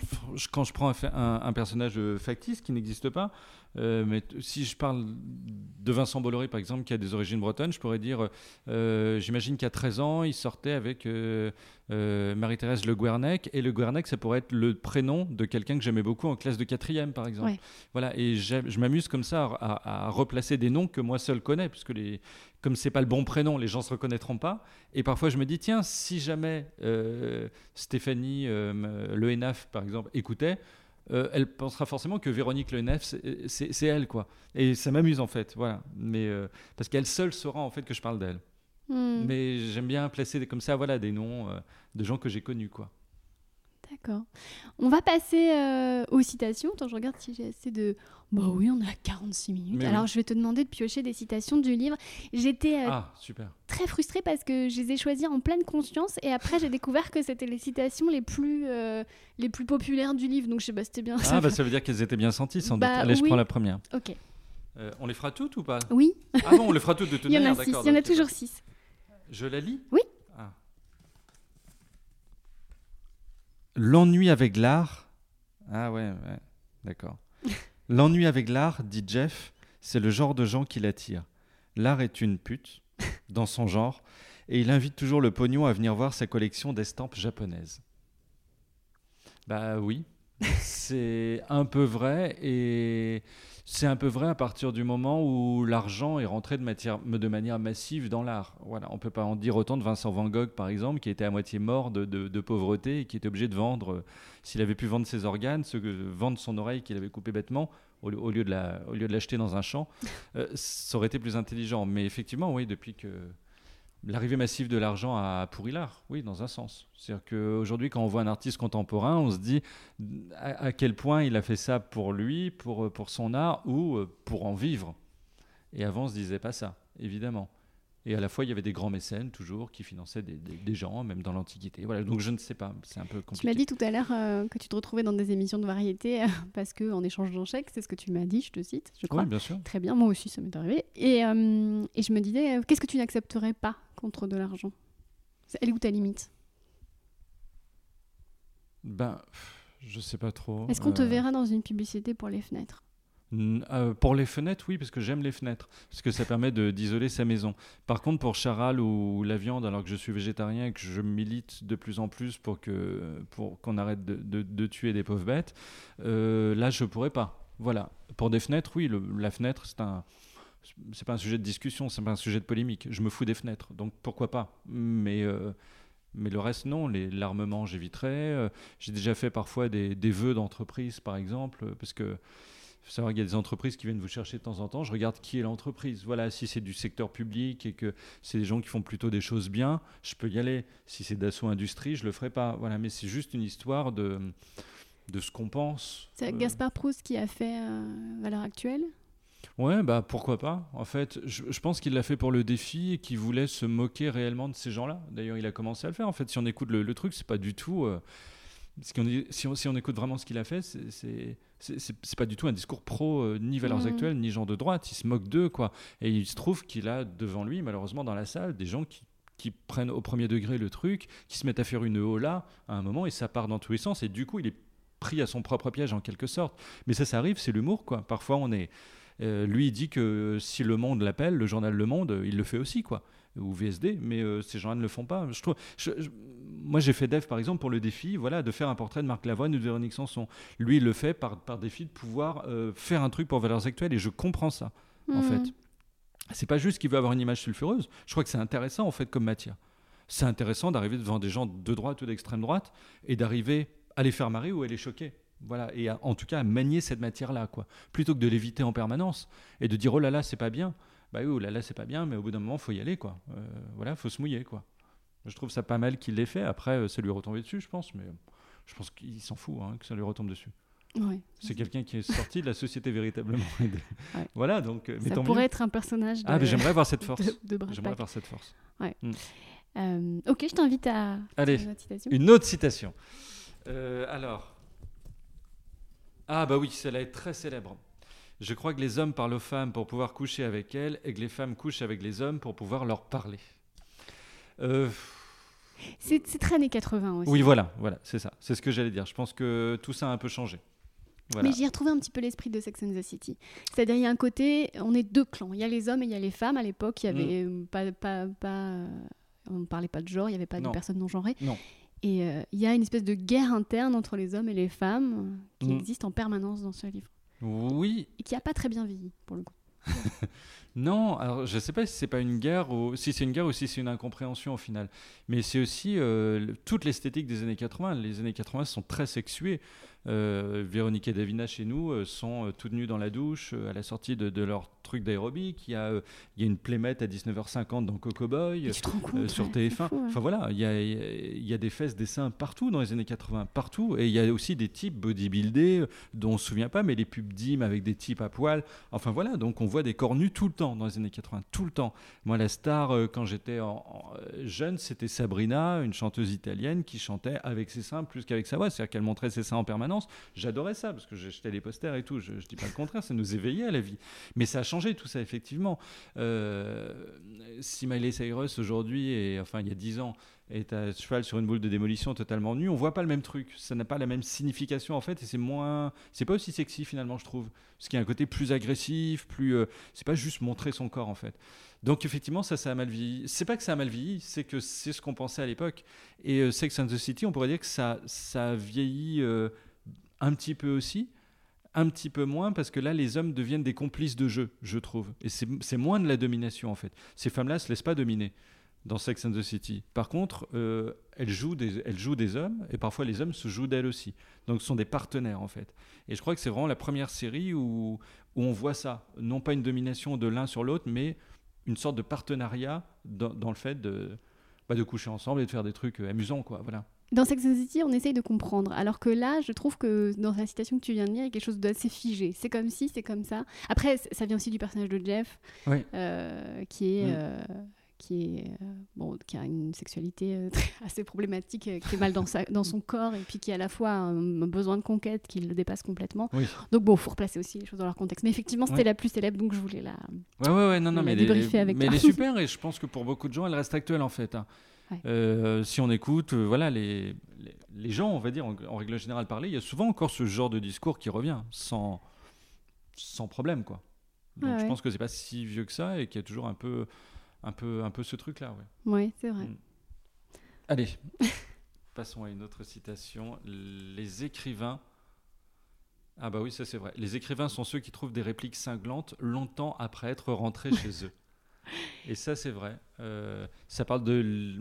quand je prends un, un- un personnage euh, factice qui n'existe pas, euh, mais si je parle de Vincent Bolloré, par exemple, qui a des origines bretonnes, je pourrais dire, euh, j'imagine qu'à 13 ans, il sortait avec euh, Marie-Thérèse Le Guernec, et Le Guernec, ça pourrait être le prénom de quelqu'un que j'aimais beaucoup en classe de quatrième, par exemple. Ouais. Voilà, et je m'amuse comme ça à, à- à replacer des noms que moi seul connais, puisque les, comme c'est pas le bon prénom, les gens se reconnaîtront pas. Et parfois, je me dis, tiens, si jamais euh, Stéphanie euh, Le par exemple, écoutait, euh, elle pensera forcément que Véronique Le c'est- elle, quoi. Et ça m'amuse, en fait, voilà. Mais, euh, parce qu'elle seule saura, en fait, que je parle d'elle. Hmm, Mais j'aime bien placer des- comme ça, voilà, des noms de gens que j'ai connus, quoi. D'accord. On va passer euh, aux citations. Attends, je regarde si j'ai assez de. Bah oui, on à 46 minutes. Mais Alors, oui. je vais te demander de piocher des citations du livre. J'étais euh, Ah, super. très frustrée parce que je les ai choisies en pleine conscience et après j'ai découvert que c'était les citations les plus euh, les plus populaires du livre donc je sais pas c'était bien Ah, bah ça veut dire qu'elles étaient bien senties, sans Bah, doute. Allez, je prends la première. ok on les fera toutes ou pas? Oui Ah bon, on les fera toutes de toute <laughs> il y en manière, a six d'accord. il y en a toujours six Je la lis? Oui. L'ennui avec l'art. Ah ouais, ouais, d'accord. <laughs> L'ennui avec l'art, dit Jeff, c'est le genre de gens qui l'attire. L'art est une pute, dans son genre, et il invite toujours le pognon à venir voir sa collection d'estampes japonaises. Bah oui, c'est un peu vrai, et C'est un peu vrai à partir du moment où l'argent est rentré de, manière massive dans l'art. Voilà, on peut pas en dire autant de Vincent Van Gogh, par exemple, qui était à moitié mort de, pauvreté et qui était obligé de vendre, euh, s'il avait pu vendre ses organes, ce que, vendre son oreille qu'il avait coupé bêtement, au, lieu de la, au lieu de l'acheter dans un champ, euh, ça aurait été plus intelligent. Mais effectivement, oui, depuis que l'arrivée massive de l'argent a pourri l'art, oui, dans un sens. C'est-à-dire qu'aujourd'hui, quand on voit un artiste contemporain, on se dit à, quel point il a fait ça pour lui, pour, pour son art, ou euh, pour en vivre. Et avant, on se disait pas ça, évidemment. Et à la fois, il y avait des grands mécènes, toujours, qui finançaient des, des, gens, même dans l'Antiquité. Voilà, donc je ne sais pas, c'est un peu compliqué. Tu m'as dit tout à l'heure euh, que tu te retrouvais dans des émissions de variété euh, parce qu'en échange d'un chèque, c'est ce que tu m'as dit, je te cite, je crois. Oui, bien sûr. Très bien, moi aussi, ça m'est arrivé. Et, euh, et, je me disais, qu'est-ce que tu n'accepterais pas contre de l'argent? Elle est où ta limite? Ben, je sais pas trop. Est-ce qu'on te verra dans une publicité pour les fenêtres? Euh, pour les fenêtres, oui, parce que j'aime les fenêtres, parce que ça permet d'isoler sa maison. Par contre, pour charal ou la viande, alors que je suis végétarien et que je milite de plus en plus pour qu'on pour qu'on arrête de, tuer des pauvres bêtes, euh, là, je pourrais pas. Voilà. Pour des fenêtres, oui, la fenêtre, c'est un. C'est pas un sujet de discussion, c'est pas un sujet de polémique. Je me fous des fenêtres, donc pourquoi pas? Mais euh, mais le reste, non. L'armement, j'éviterais. J'ai déjà fait parfois des, des vœux d'entreprise, par exemple, parce que faut savoir qu'il y a des entreprises qui viennent vous chercher de temps en temps. Je regarde qui est l'entreprise. Voilà, si c'est du secteur public et que c'est des gens qui font plutôt des choses bien, je peux y aller. Si c'est d'assaut industrie, je le ferai pas. Voilà, mais c'est juste une histoire de, de ce qu'on pense. C'est euh. Gaspard Proust qui a fait euh, l'heure actuelle Ouais, bah pourquoi pas. En fait, je, pense qu'il l'a fait pour le défi et qu'il voulait se moquer réellement de ces gens-là. D'ailleurs, il a commencé à le faire. En fait, si on écoute le, truc, c'est pas du tout. Euh, si, on, si, on, écoute vraiment ce qu'il a fait, c'est c'est pas du tout un discours pro euh, ni valeurs mmh. actuelles ni gens de droite. Il se moque d'eux, quoi. Et il se trouve qu'il a devant lui, malheureusement, dans la salle, des gens qui, qui prennent au premier degré le truc, qui se mettent à faire une là à un moment et ça part dans tous les sens. Et du coup, il est pris à son propre piège en quelque sorte. Mais ça, ça arrive, c'est l'humour, quoi. Parfois, on est. Euh, lui, il dit que si Le Monde l'appelle, le journal Le Monde, il le fait aussi, quoi ou VSD, mais euh, ces gens-là ne le font pas. Je trouve, moi, j'ai fait dev, par exemple, pour le défi, voilà, de faire un portrait de Marc Lavoine ou de Véronique Sanson. Lui, il le fait par, par défi de pouvoir euh, faire un truc pour Valeurs Actuelles, et je comprends ça, en mhm. fait. C'est pas juste qu'il veut avoir une image sulfureuse. Je crois que c'est intéressant, en fait, comme matière. C'est intéressant d'arriver devant des gens de droite ou d'extrême droite et d'arriver à les faire marrer ou à les choquer. Voilà, et en tout cas à manier cette matière-là, quoi. Plutôt que de l'éviter en permanence et de dire oh là là, c'est pas bien bah oui, oh là là, c'est pas bien, mais au bout d'un moment, faut y aller, quoi. Euh, voilà, faut se mouiller, quoi. Je trouve ça pas mal qu'il l'ait fait. Après, euh, ça lui est retombé dessus, je pense, mais je pense qu'il s'en fout hein, que ça lui retombe dessus. C'est quelqu'un qui est sorti de la société véritablement. Voilà, donc. Euh, ça pourrait être un personnage. Ah, mais j'aimerais avoir cette <laughs> force. j'aimerais avoir cette force. Ouais. Ok, je t'invite à. Allez, une autre citation. Une autre citation. alors. Ah, bah oui, celle-là est très célèbre. Je crois que les hommes parlent aux femmes pour pouvoir coucher avec elles et que les femmes couchent avec les hommes pour pouvoir leur parler. Euh, c'est très années 80 aussi. Oui, voilà, voilà c'est ça. C'est ce que j'allais dire. Je pense que tout ça a un peu changé. Mais j'y ai retrouvé un petit peu l'esprit de Sex and the City. C'est-à-dire, il y a un côté, on est deux clans. Il y a les hommes et il y a les femmes. À l'époque, il y avait mm. pas, pas, pas, on ne parlait pas de genre, il n'y avait pas de personnes non genrées. Non. Et euh, il y a une espèce de guerre interne entre les hommes et les femmes qui mm. existe en permanence dans ce livre. Oui. Et qui n'a pas très bien vieilli, pour le coup. <laughs> non, alors je ne sais pas si c'est pas une guerre ou si c'est une guerre ou si c'est une incompréhension au final. Mais c'est aussi euh, toute l'esthétique des années 80. Les années 80 sont très sexuées. Euh, Véronique et Davina chez nous euh, sont toutes nues dans la douche à la sortie de, de leur truc d'aérobic. Il y, a, il y a une plémette à 19h50 dans Coco Boy sur TF1. Enfin voilà, il y, a, il y, a, des fesses, des seins partout dans les années 80, partout. Et il y a aussi des types bodybuildés dont on ne se souvient pas, mais les pubs d'hymnes avec des types à poil. Enfin voilà, donc on voit des corps nus tout le temps dans les années 80, tout le temps. Moi, la star, quand j'étais jeune, c'était Sabrina, une chanteuse italienne qui chantait avec ses seins plus qu'avec sa voix. C'est-à-dire qu'elle montrait ses seins en permanence J'adorais ça parce que j'achetais les posters et tout. Je, dis pas le contraire, ça nous éveillait à la vie. Mais ça a changé tout ça, effectivement. Euh, si Miley Cyrus aujourd'hui, et enfin il y a 10 ans, est à cheval sur une boule de démolition totalement nue, on voit pas le même truc. Ça n'a pas la même signification en fait, et c'est moins, c'est pas aussi sexy finalement, je trouve. Ce qui a un côté plus agressif, plus, euh, c'est pas juste montrer son corps en fait. Donc effectivement, ça, ça a mal vieilli. C'est pas que ça a mal vieilli, c'est que c'est ce qu'on pensait à l'époque. Et euh, Sex and the City, on pourrait dire que ça, ça a vieilli un petit peu aussi. un petit peu moins parce que là, les hommes deviennent des complices de jeu, je trouve. Et c'est moins de la domination, en fait. Ces femmes-là se laissent pas dominer dans Sex and the City. Par contre, euh, elles, jouent des, elles jouent des hommes et parfois les hommes se jouent d'elles aussi. Donc ce sont des partenaires en fait. Et je crois que c'est vraiment la première série où, où on voit ça. Non pas une domination de l'un sur l'autre, mais une sorte de partenariat dans, le fait de, bah, de coucher ensemble et de faire des trucs euh, amusants. Quoi, voilà. Dans Sex and the City, on essaye de comprendre. Alors que là, je trouve que dans la citation que tu viens de lire, il y a quelque chose d'assez figé. C'est comme si, c'est comme ça. Après, ça vient aussi du personnage de Jeff, Oui. euh, qui est. Mm. euh, qui, est, euh, bon, qui a une sexualité <laughs> assez problématique, qui est mal dans, sa, dans son corps, et puis qui a à la fois un, un besoin de conquête qui le dépasse complètement. Oui. Donc bon, il faut replacer aussi les choses dans leur contexte. Mais effectivement, c'était la plus célèbre, donc je voulais la... Ouais, ouais, ouais, non, non, On mais, a elle est- débriefé avec mais toi. elle est super <laughs> et je pense que pour beaucoup de gens, elle reste actuelle en fait. hein. Ouais. Euh, si on écoute, euh, voilà, les, les, les gens, on va dire, en, en règle générale parler, il y a souvent encore ce genre de discours qui revient sans, sans problème, quoi. Donc Ouais, je ouais. pense que c'est pas si vieux que ça et qu'il y a toujours un peu, un peu, un peu ce truc-là, ouais. Ouais, c'est vrai. Mm. Allez, <laughs> passons à une autre citation. Les écrivains. Ah bah oui, ça c'est vrai. Les écrivains sont ceux qui trouvent des répliques cinglantes longtemps après être rentrés chez eux. Et ça c'est vrai. Euh, ça parle de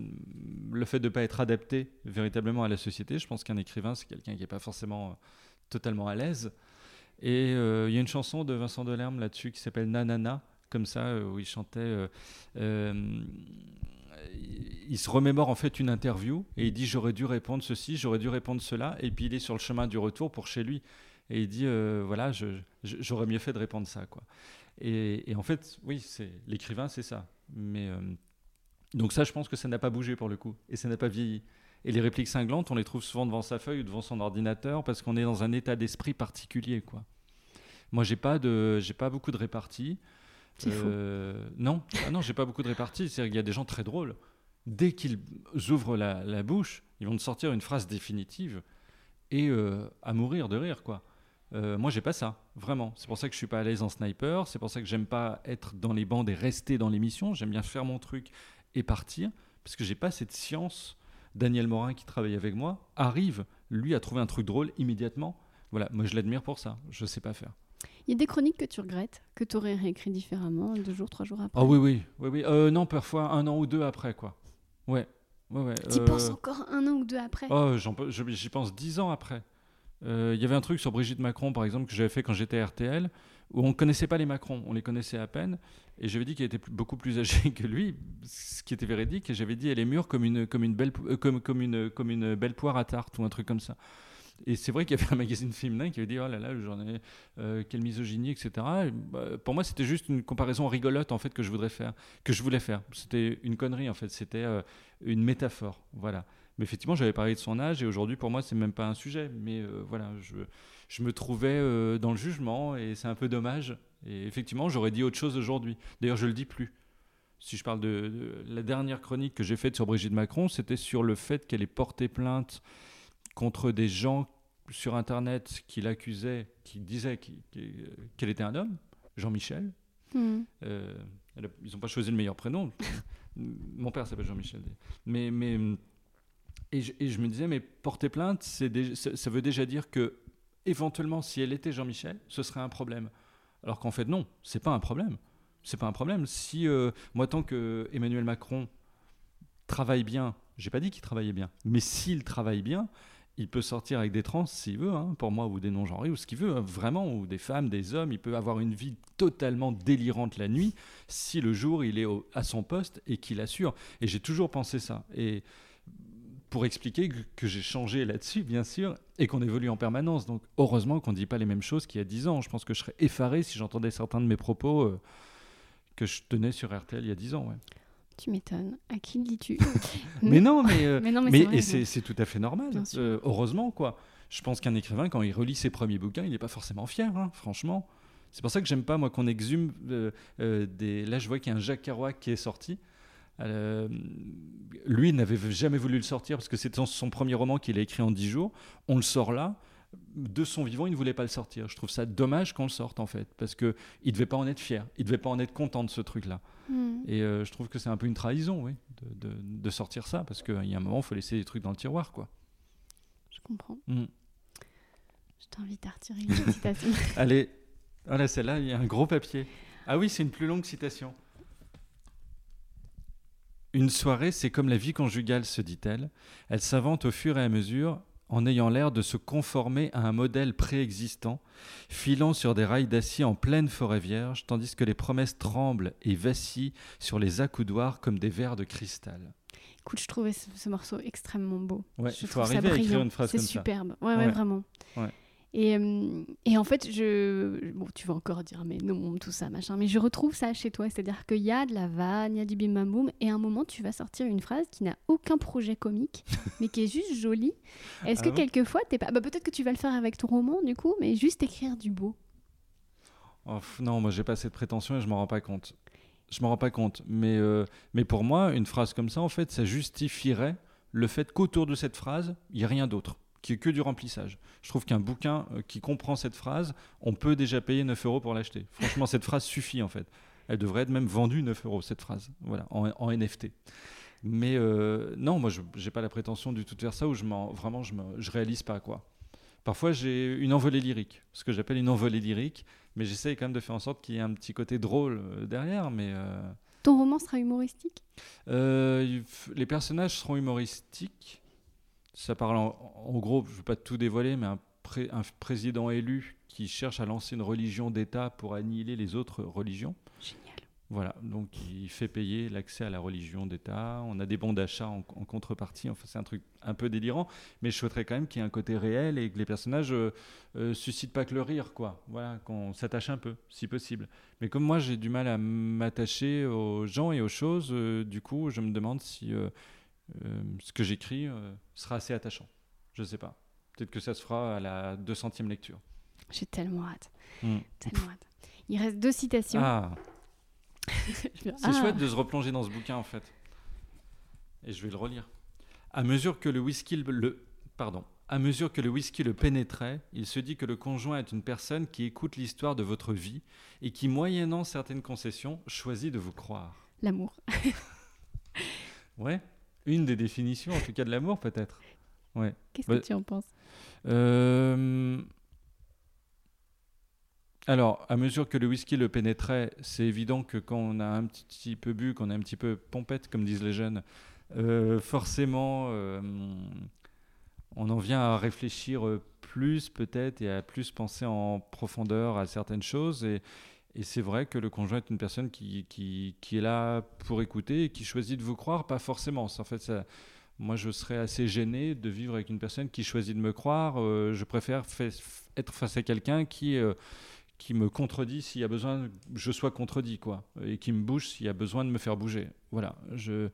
le fait de ne pas être adapté véritablement à la société. Je pense qu'un écrivain, c'est quelqu'un qui n'est pas forcément euh, totalement à l'aise. Et euh, il y a une chanson de Vincent Delerme là-dessus qui s'appelle Nanana, comme ça, où il chantait... il se remémore en fait une interview et il dit j'aurais dû répondre ceci, j'aurais dû répondre cela, et puis il est sur le chemin du retour pour chez lui et il dit voilà j'aurais mieux fait de répondre ça quoi. Et, et en fait oui c'est l'écrivain c'est ça, mais euh, donc ça je pense que ça n'a pas bougé pour le coup et ça n'a pas vieilli. Et les répliques cinglantes on les trouve souvent devant sa feuille ou devant son ordinateur parce qu'on est dans un état d'esprit particulier quoi. Moi j'ai pas de j'ai pas beaucoup de réparties. Euh, non, ah non, j'ai pas beaucoup de réparties. C'est-à-dire qu'il y a des gens très drôles. Dès qu'ils ouvrent la, la bouche, ils vont te sortir une phrase définitive et euh, à mourir de rire, quoi. Euh, moi, j'ai pas ça, vraiment. C'est pour ça que je suis pas à l'aise en sniper. C'est pour ça que j'aime pas être dans les bandes et rester dans l'émission. J'aime bien faire mon truc et partir parce que j'ai pas cette science. Daniel Morin, qui travaille avec moi, arrive, lui, à trouver un truc drôle immédiatement. Voilà, moi, je l'admire pour ça. Je sais pas faire. Il y a des chroniques que tu regrettes, que tu aurais réécrit différemment, deux jours, trois jours après? Ah oui, oui, oui, oui. Euh, non, parfois un an ou deux après, quoi. Ouais, ouais, ouais. Tu euh, penses encore un an ou deux après? Oh, j'y pense dix ans après. Euh, Il y avait un truc sur Brigitte Macron, par exemple, que j'avais fait quand j'étais à RTL, où on ne connaissait pas les Macron, on les connaissait à peine, et j'avais dit qu'elle était beaucoup plus âgée que lui, ce qui était véridique, et j'avais dit elle est mûre comme une, belle, euh, comme, une, belle poire à tarte, ou un truc comme ça. Et c'est vrai qu'il y avait un magazine féminin qui avait dit oh là là, j'en ai euh, quelle misogynie, etc. Et, bah, pour moi, c'était juste une comparaison rigolote en fait que je voudrais faire, que je voulais faire. C'était une connerie en fait, c'était une métaphore, voilà. Mais effectivement, j'avais parlé de son âge et aujourd'hui, pour moi, c'est même pas un sujet. Mais euh, voilà, je, je me trouvais euh, dans le jugement et c'est un peu dommage. Et effectivement, j'aurais dit autre chose aujourd'hui. D'ailleurs, je le dis plus. Si je parle de, de la dernière chronique que j'ai faite sur Brigitte Macron, c'était sur le fait qu'elle ait porté plainte contre des gens sur Internet qui l'accusaient, qui disaient qu'il- qu'elle était un homme, Jean-Michel. Hmm. Euh, ils n'ont pas choisi le meilleur prénom. <laughs> Mon père s'appelle Jean-Michel. Mais, mais et, je, me disais, mais porter plainte, ça, veut déjà dire que éventuellement, si elle était Jean-Michel, ce serait un problème. Alors qu'en fait, non, c'est pas un problème. C'est pas un problème. Si euh, moi, tant que Emmanuel Macron travaille bien, j'ai pas dit qu'il travaillait bien, mais s'il travaille bien, il peut sortir avec des trans s'il veut, hein, pour moi, ou des non-genrés, ou ce qu'il veut, hein, vraiment, ou des femmes, des hommes. Il peut avoir une vie totalement délirante la nuit si le jour il est à son poste et qu'il assure. Et j'ai toujours pensé ça. Et pour expliquer que, que j'ai changé là-dessus, bien sûr, et qu'on évolue en permanence. Donc, heureusement qu'on ne dit pas les mêmes choses qu'il y a 10 ans. Je pense que je serais effaré si j'entendais certains de mes propos euh, que je tenais sur RTL il y a 10 ans. ouais. Tu m'étonnes. À qui le dis-tu? <laughs> Mais non, mais, euh, <laughs> Mais non, mais, mais c'est tout à fait normal. Euh, heureusement, quoi. Je pense qu'un écrivain, quand il relit ses premiers bouquins, il n'est pas forcément fier, hein, franchement. C'est pour ça que j'aime pas, moi, qu'on exhume des. Là, je vois qu'il y a un Jacques Kerouac qui est sorti. Euh, lui n'avait jamais voulu le sortir parce que c'était son- premier roman qu'il a écrit en 10 jours. On le sort là. De son vivant, il ne voulait pas le sortir. Je trouve ça dommage qu'on le sorte en fait, parce que il devait pas en être fier, il devait pas en être content de ce truc-là. Hmm. Et euh, je trouve que c'est un peu une trahison, oui, de, de- de sortir ça, parce qu'il y a un moment, il faut laisser des trucs dans le tiroir, quoi. Je comprends. Mm. Je t'invite à retirer une citation. <laughs> Allez, voilà, celle-là, il y a un gros papier. Ah oui, c'est une plus longue citation. Une soirée, c'est comme la vie conjugale, se dit-elle. Elle s'invente au fur et à mesure, en ayant l'air de se conformer à un modèle préexistant, filant sur des rails d'acier en pleine forêt vierge, tandis que les promesses tremblent et vacillent sur les accoudoirs comme des verres de cristal. Écoute, je trouvais ce, ce morceau extrêmement beau. Ouais, Je il faut arriver à écrire une phrase C'est comme ça. superbe. Ouais, ouais, Ouais. vraiment. Ouais. Et, euh, et en fait, je. Bon, tu vas encore dire, mais non, tout ça, machin. Mais je retrouve ça chez toi. C'est-à-dire qu'il y a de la vanne, il y a du bim bam boum. Et à un moment, tu vas sortir une phrase qui n'a aucun projet comique, <laughs> mais qui est juste jolie. Est-ce Ah que bon quelquefois, t'es pas. Bah, peut-être que tu vas le faire avec ton roman, du coup, mais juste écrire du beau. Oh, non, moi j'ai pas cette prétention et je m'en rends pas compte. Je m'en rends pas compte. Mais, euh, mais pour moi, une phrase comme ça, en fait, ça justifierait le fait qu'autour de cette phrase, il n'y a rien d'autre, qui est que du remplissage. Je trouve qu'un bouquin euh, qui comprend cette phrase, on peut déjà payer 9 euros pour l'acheter. Franchement, cette phrase suffit en fait. Elle devrait être même vendue 9 euros, cette phrase, voilà, en, en NFT. Mais euh, non, moi, je n'ai pas la prétention du tout de faire ça, où je m'en- vraiment, je, me, je réalise pas quoi. Parfois, j'ai une envolée lyrique, ce que j'appelle une envolée lyrique, mais j'essaye quand même de faire en sorte qu'il y ait un petit côté drôle euh, derrière. Mais euh, Ton roman sera humoristique? euh, les personnages seront humoristiques. Ça parle en, en gros, je ne veux pas tout dévoiler, mais un, pré- un président élu qui cherche à lancer une religion d'État pour annihiler les autres religions. Génial. Voilà, donc il fait payer l'accès à la religion d'État. On a des bons d'achat en, en contrepartie. Enfin, c'est un truc un peu délirant, mais je souhaiterais quand même qu'il y ait un côté réel et que les personnages euh, euh, suscitent pas que le rire, quoi. Voilà, qu'on s'attache un peu, si possible. Mais comme moi, j'ai du mal à m'attacher aux gens et aux choses, euh, du coup, je me demande si euh, ce que j'écris euh, sera assez attachant. Je sais pas. Peut-être que ça se fera à la 200e lecture. J'ai tellement hâte. Hmm. Tellement hâte. Il reste deux citations. Ah, <laughs> Je- C'est Ah. chouette de se replonger dans ce bouquin en fait. Et je vais le relire. À mesure que le whisky le, le- pardon, à mesure que le whisky le pénétrait, il se dit que le conjoint est une personne qui écoute l'histoire de votre vie et qui, moyennant certaines concessions, choisit de vous croire. L'amour. Ouais, une des définitions en tout cas de l'amour peut-être. Ouais. Qu'est-ce Bah, que tu en penses? Euh, Alors, à mesure que le whisky le pénétrait, c'est évident que quand on a un petit peu bu, qu'on est un petit peu pompette, comme disent les jeunes, euh, forcément, euh, on en vient à réfléchir plus peut-être et à plus penser en profondeur à certaines choses. Et, et c'est vrai que le conjoint est une personne qui, qui, est là pour écouter et qui choisit de vous croire, pas forcément. En fait, ça, moi, je serais assez gêné de vivre avec une personne qui choisit de me croire. Euh, je préfère être face à quelqu'un qui, euh, qui me contredit s'il y a besoin, que je sois contredit, quoi, et qui me bouge s'il y a besoin de me faire bouger. Voilà, je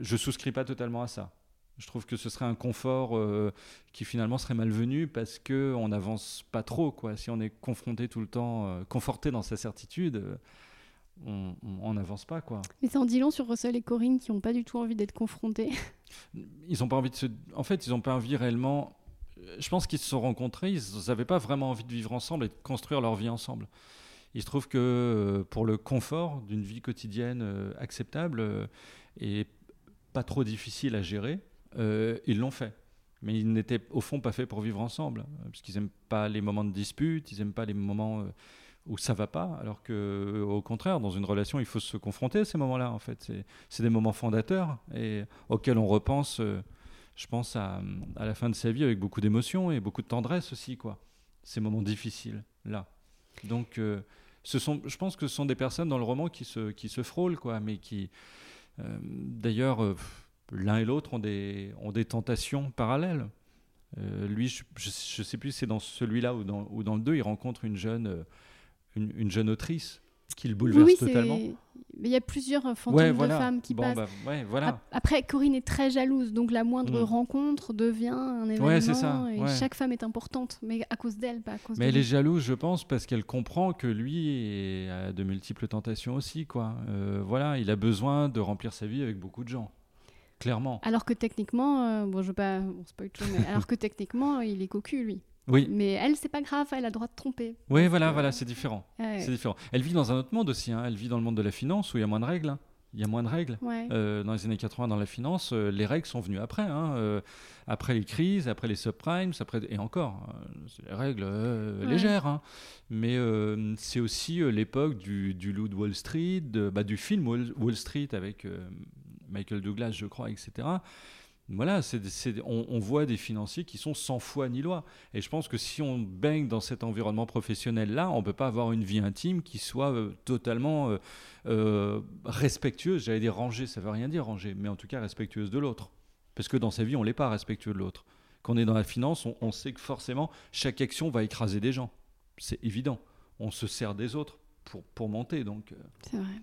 je souscris pas totalement à ça. Je trouve que ce serait un confort euh, qui finalement serait malvenu parce que on n'avance pas trop, quoi. Si on est confronté tout le temps, euh, conforté dans sa certitude, euh, on n'avance pas, quoi. Mais ça en dit long sur Russell et Corinne qui n'ont pas du tout envie d'être confrontés. ils ont pas envie de se. En fait, ils n'ont pas envie réellement. Je pense qu'ils se sont rencontrés, ils n'avaient pas vraiment envie de vivre ensemble et de construire leur vie ensemble. Il se trouve que pour le confort d'une vie quotidienne acceptable et pas trop difficile à gérer, ils l'ont fait. Mais ils n'étaient au fond pas faits pour vivre ensemble, euh, parce qu'ils n'aiment pas les moments de dispute, ils n'aiment pas les moments euh, où ça va pas, alors que euh, au contraire, dans une relation, il faut se confronter à ces moments-là. En fait, c'est des moments fondateurs et auxquels on repense. euh, je pense à, la fin de sa vie avec beaucoup d'émotion et beaucoup de tendresse aussi. Ces moments difficiles là. Donc, euh, je pense que ce sont des personnes dans le roman qui se, frôlent, mais qui, euh, d'ailleurs, euh, l'un et l'autre ont des, ont des tentations parallèles. Euh, lui, je, je sais plus si c'est dans celui-là ou dans, ou dans le 2, il rencontre une jeune, euh, une, une jeune autrice qui le bouleverse oui, totalement. Mais il y a plusieurs euh, fantômes Ouais, de femmes qui Bon, passent. bah, ouais, voilà. Ap- Après, Corinne est très jalouse, donc la moindre Mm. rencontre devient un événement. Ouais, c'est ça, Et ouais. chaque femme est importante, mais à cause d'elle, pas à cause Mais de elle est jalouse, je pense, parce qu'elle comprend que lui a de multiples tentations aussi, quoi. Euh, voilà, il a besoin de remplir sa vie avec beaucoup de gens, clairement. Alors que techniquement, euh, bon, je veux pas bon, spoil tout, mais <laughs> alors que techniquement, il est cocu, lui. Oui, Mais elle, c'est pas grave, elle a le droit de tromper. oui, voilà, voilà, c'est différent. Ouais. C'est différent. Elle vit dans un autre monde aussi. hein. Elle vit dans le monde de la finance où il y a moins de règles. hein. Il y a moins de règles. Ouais. Euh, dans les années 80, dans la finance, euh, les règles sont venues après. hein, euh, après les crises, après les subprimes, après, et encore, des règles Ouais. légères. hein. Mais c'est aussi l'époque du, du loup de Wall Street, de- bah, du film Wall, Wall Street avec Michael Douglas, je crois, etc. Voilà, on, voit des financiers qui sont sans foi ni loi. Et je pense que si on baigne dans cet environnement professionnel-là, on ne peut pas avoir une vie intime qui soit euh, totalement euh, euh, respectueuse. J'allais dire rangée, ça veut rien dire rangée, mais en tout cas respectueuse de l'autre. Parce que dans sa vie, on n'est pas respectueux de l'autre. Quand on est dans la finance, on, on sait que forcément, chaque action va écraser des gens. C'est évident. On se sert des autres pour, pour monter. Donc, C'est vrai.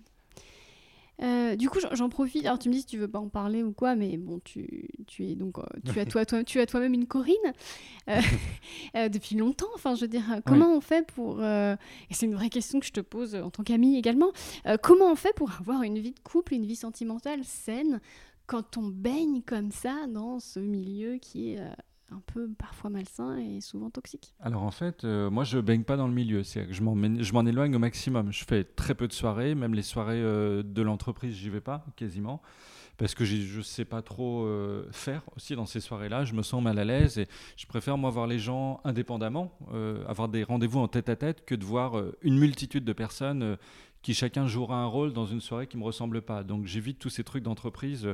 Euh, du coup, j'en- profite. Alors, tu me dis si tu veux pas en parler ou quoi, mais bon, tu, tu es donc, euh, tu as toi, toi, tu as toi-même une Corinne euh, <laughs> depuis longtemps. Enfin, je veux dire, comment on fait pour Et c'est une vraie question que je te pose en tant qu'amie également. comment on fait pour avoir une vie de couple, une vie sentimentale saine, quand on baigne comme ça dans ce milieu qui est un peu parfois malsain et souvent toxique Alors en fait, euh, moi je baigne pas dans le milieu, c'est que je m'en éloigne au maximum. Je fais très peu de soirées, même les soirées euh, de l'entreprise, j'y vais pas quasiment, parce que je sais pas trop euh, faire aussi dans ces soirées-là. Je me sens mal à l'aise et je préfère moi voir les gens indépendamment, avoir des rendez-vous en tête-à-tête, que de voir une multitude de personnes. qui chacun jouera un rôle dans une soirée qui me ressemble pas. Donc j'évite tous ces trucs d'entreprise.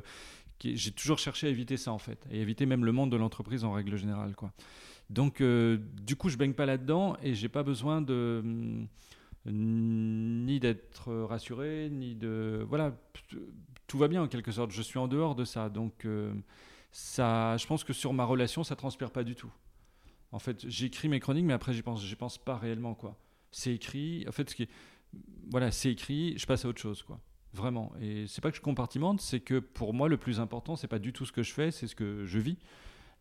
J'ai toujours cherché à éviter ça en fait, et éviter même le monde de l'entreprise en règle générale, quoi. Donc, euh, du coup, je baigne pas là-dedans et j'ai pas besoin de hum, ni d'être rassuré, ni de voilà, tout va bien en quelque sorte. Je suis en dehors de ça, donc euh, ça, je pense que sur ma relation, ça transpire pas du tout. En fait, j'écris mes chroniques, mais après, j'y pense, j'y pense pas réellement, quoi. C'est écrit. En fait, ce qui voilà, c'est écrit. Je passe à autre chose, quoi. Vraiment. Et c'est pas que je compartimente, c'est que pour moi, le plus important, c'est pas du tout ce que je fais, c'est ce que je vis.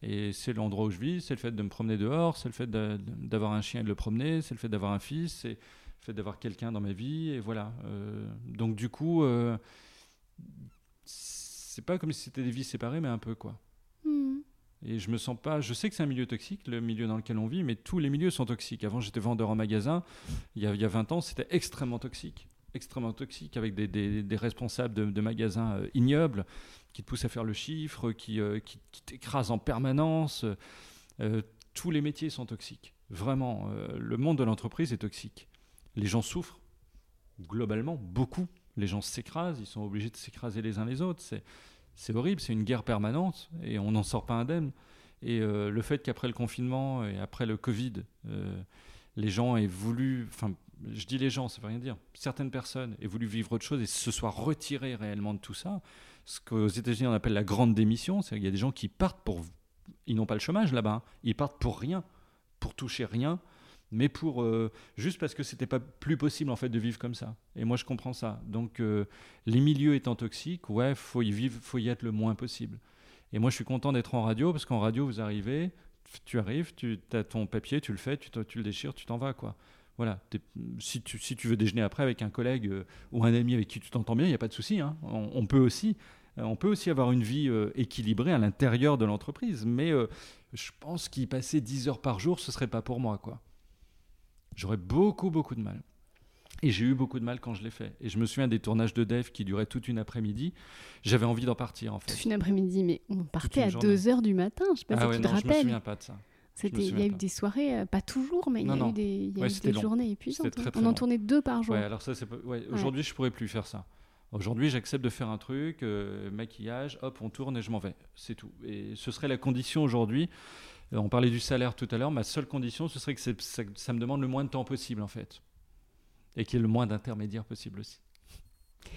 Et c'est l'endroit où je vis, c'est le fait de me promener dehors, c'est le fait d'a- d'avoir un chien et de le promener, c'est le fait d'avoir un fils, c'est le fait d'avoir quelqu'un dans ma vie, et voilà. Euh, donc du coup, euh, c'est pas comme si c'était des vies séparées, mais un peu quoi. Hmm. Et je me sens pas. Je sais que c'est un milieu toxique, le milieu dans lequel on vit, mais tous les milieux sont toxiques. Avant, j'étais vendeur en magasin. Il y a, il y a 20 ans, c'était extrêmement toxique. Extrêmement toxique, avec des, responsables de, magasins euh, ignobles qui te poussent à faire le chiffre, qui, euh, t'écrasent en permanence. Euh, tous les métiers sont toxiques. Vraiment, euh, le monde de l'entreprise est toxique. Les gens souffrent, globalement, beaucoup. Les gens s'écrasent, ils sont obligés de s'écraser les uns les autres. C'est, horrible, c'est une guerre permanente et on n'en sort pas indemne. Et le fait qu'après le confinement et après le Covid, les gens aient voulu, je dis les gens, ça veut rien dire, certaines personnes aient voulu vivre autre chose et se soient retirées réellement de tout ça, ce qu'aux États-Unis on appelle la grande démission, c'est qu'il y a des gens qui partent pour. Ils n'ont pas le chômage là-bas, hein. ils partent pour rien, pour toucher rien, mais pour euh, juste parce que c'était pas plus possible en fait de vivre comme ça. Et moi je comprends ça. Donc euh, les milieux étant toxiques, ouais, faut y faut y être le moins possible. Et moi je suis content d'être en radio parce qu'en radio vous arrivez, tu arrives, tu as ton papier, tu le fais, tu, tu le déchires, tu t'en vas quoi. Voilà. Si tu, si tu veux déjeuner après avec un collègue euh, ou un ami avec qui tu t'entends bien, il n'y a pas de souci. hein. On, on peut aussi, euh, on peut aussi avoir une vie euh, équilibrée à l'intérieur de l'entreprise. Mais je pense qu'y passer 10 heures par jour, ce serait pas pour moi quoi. J'aurais beaucoup, beaucoup de mal. Et j'ai eu beaucoup de mal quand je l'ai fait. Et je me souviens des tournages de dev qui duraient toute une après-midi. J'avais envie d'en partir, en fait. Toute une après-midi, mais on partait à journée. 2h du matin. Je sais pas ah si ouais, tu non, te je me rappelles. souviens pas de ça. Il y a eu pas. des soirées, euh, pas toujours, mais il y a non. eu des, il y a Ouais, eu c'était des long. journées épuisantes. Très, hein. très on en tournait deux par jour. Ouais, alors ça, c'est pas- ouais, aujourd'hui, je pourrais plus faire ça. Aujourd'hui, j'accepte de faire un truc, euh, maquillage, hop, on tourne et je m'en vais. C'est tout. Et ce serait la condition aujourd'hui. Euh, on parlait du salaire tout à l'heure. Ma seule condition, ce serait que ça, ça me demande le moins de temps possible, en fait. Et qu'il y ait le moins d'intermédiaires possible aussi.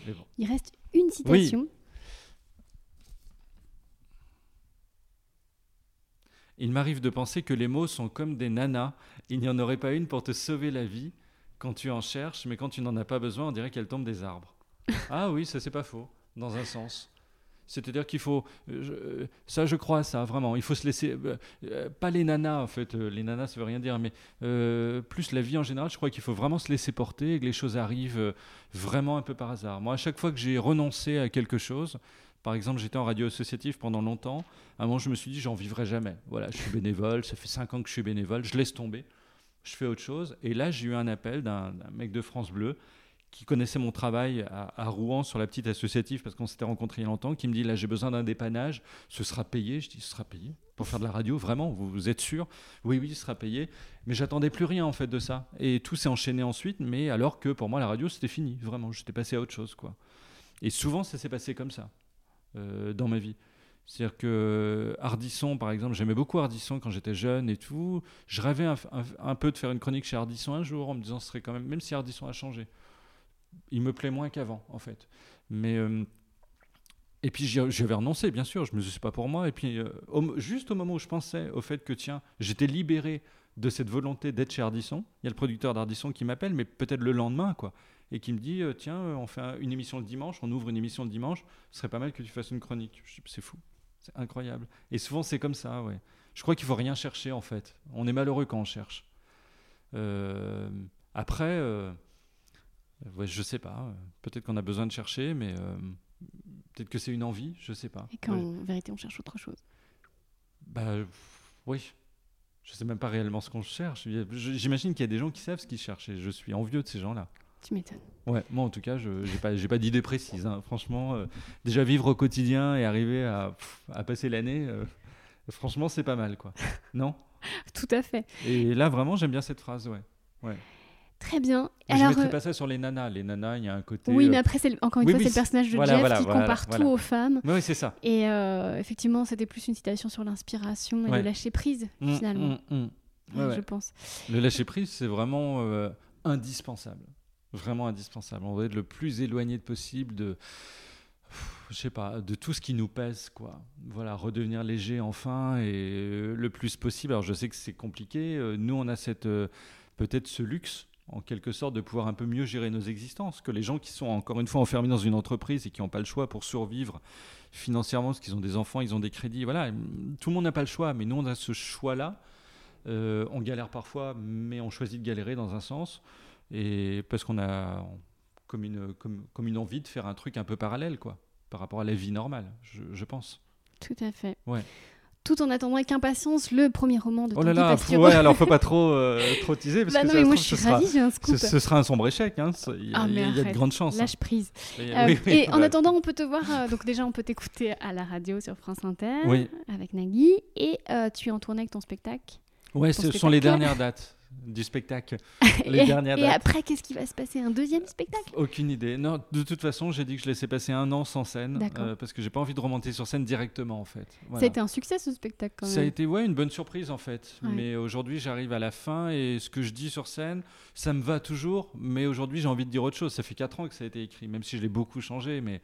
Bon. Il reste une citation. Il m'arrive de penser que les mots sont comme des nanas. Il n'y en aurait pas une pour te sauver la vie quand tu en cherches, mais quand tu n'en as pas besoin, on dirait qu'elles tombent des arbres. <laughs> ah oui, ça c'est pas faux, dans un sens. C'est-à-dire qu'il faut, euh, euh, ça je crois à ça vraiment. Il faut se laisser, euh, pas les nanas en fait. euh, les nanas ça veut rien dire, mais plus la vie en général. Je crois qu'il faut vraiment se laisser porter et que les choses arrivent vraiment un peu par hasard. Moi, à chaque fois que j'ai renoncé à quelque chose, par exemple, j'étais en radio associative pendant longtemps. À un moment, je me suis dit, j'en vivrai jamais. Voilà, je suis bénévole, ça fait 5 ans que je suis bénévole, je laisse tomber, je fais autre chose. Et là, j'ai eu un appel d'un mec de France Bleu qui connaissait mon travail à, Rouen sur la petite associative parce qu'on s'était rencontrés il y a longtemps, qui me dit là j'ai besoin d'un dépannage, ce sera payé. Je dis ce sera payé pour faire de la radio, vraiment, vous, êtes sûr? Oui, oui, ce sera payé. Mais j'attendais plus rien en fait de ça. Et tout s'est enchaîné ensuite, mais alors que pour moi la radio c'était fini, vraiment, j'étais passé à autre chose quoi. Et souvent ça s'est passé comme ça dans ma vie. C'est-à-dire que Ardisson, par exemple, j'aimais beaucoup Ardisson quand j'étais jeune et tout. Je rêvais un, peu de faire une chronique chez Ardisson un jour en me disant ce serait quand même, même si Ardisson a changé, il me plaît moins qu'avant, en fait. Mais. Euh, et puis j'avais renoncé, bien sûr, je me suis pas pour moi. Et puis, euh, juste au moment où je pensais au fait que, tiens, j'étais libéré de cette volonté d'être chez Ardisson, il y a le producteur d'Ardisson qui m'appelle, mais peut-être le lendemain, quoi, et qui me dit, euh, tiens, on fait une émission le dimanche, on ouvre une émission le dimanche, ce serait pas mal que tu fasses une chronique. C'est fou, c'est incroyable. Et souvent, c'est comme ça, ouais. Je crois qu'il faut rien chercher, en fait. On est malheureux quand on cherche. après Ouais, je sais pas. Peut-être qu'on a besoin de chercher, mais euh, peut-être que c'est une envie, je sais pas. Et quand en vérité on cherche autre chose Bah oui. Je sais même pas réellement ce qu'on cherche. J'imagine qu'il y a des gens qui savent ce qu'ils cherchent et je suis envieux de ces gens-là. Tu m'étonnes. Ouais, moi en tout cas, je n'ai pas, pas d'idée précise. Hein. Franchement, euh, déjà vivre au quotidien et arriver à, à passer l'année, euh, franchement, c'est pas mal, quoi. <laughs> non? Tout à fait. Et là, vraiment, j'aime bien cette phrase, ouais. ouais. Très bien. Alors, je mettrais euh, pas ça sur les nanas. Les nanas, il y a un côté. Oui, mais après, encore une fois, c'est le personnage de Jeff qui compare tout aux femmes. Oui, c'est ça. Et euh, effectivement, c'était plus une citation sur l'inspiration et le lâcher prise, mmh, finalement. Mmh, mmh. je pense. Le lâcher prise, c'est vraiment indispensable. Vraiment indispensable. On doit être le plus éloigné possible de je sais pas, de tout ce qui nous pèse, quoi. Voilà, redevenir léger enfin et le plus possible. Alors je sais que c'est compliqué. Nous, on a cette peut-être ce luxe en quelque sorte de pouvoir un peu mieux gérer nos existences que les gens qui sont encore une fois enfermés dans une entreprise et qui n'ont pas le choix pour survivre financièrement parce qu'ils ont des enfants, ils ont des crédits. Voilà, tout le monde n'a pas le choix, mais nous on a ce choix-là. Euh, on galère parfois, mais on choisit de galérer dans un sens et parce qu'on a comme une, comme, comme, une envie de faire un truc un peu parallèle quoi, par rapport à la vie normale, je, je pense. Tout à fait. Ouais tout en attendant avec impatience le premier roman de Oh là là, ouais, alors faut pas trop, euh, trop teaser parce bah que non, mais moi je suis ravie, j'ai un scoop. Ce, sera un sombre échec, hein. il, y a, ah, il y a, de grandes chances. Hein. Lâche prise. <laughs> Euh, et en attendant, on peut te voir, euh, donc déjà on peut t'écouter à la radio sur France Inter avec Nagui et tu es en tournée avec ton spectacle. Ouais, ce sont les dernières dates du spectacle. <laughs> Les et, dernières et après, qu'est-ce qui va se passer? Un deuxième spectacle? Aucune idée. Non, de toute façon, j'ai dit que je laissais passer un an sans scène euh, parce que j'ai pas envie de remonter sur scène directement en fait. Ça a été un succès ce spectacle quand même. Ça a été ouais une bonne surprise en fait. Mais aujourd'hui, j'arrive à la fin et ce que je dis sur scène, ça me va toujours. Mais aujourd'hui, j'ai envie de dire autre chose. Ça fait 4 ans que ça a été écrit, même si je l'ai beaucoup changé, mais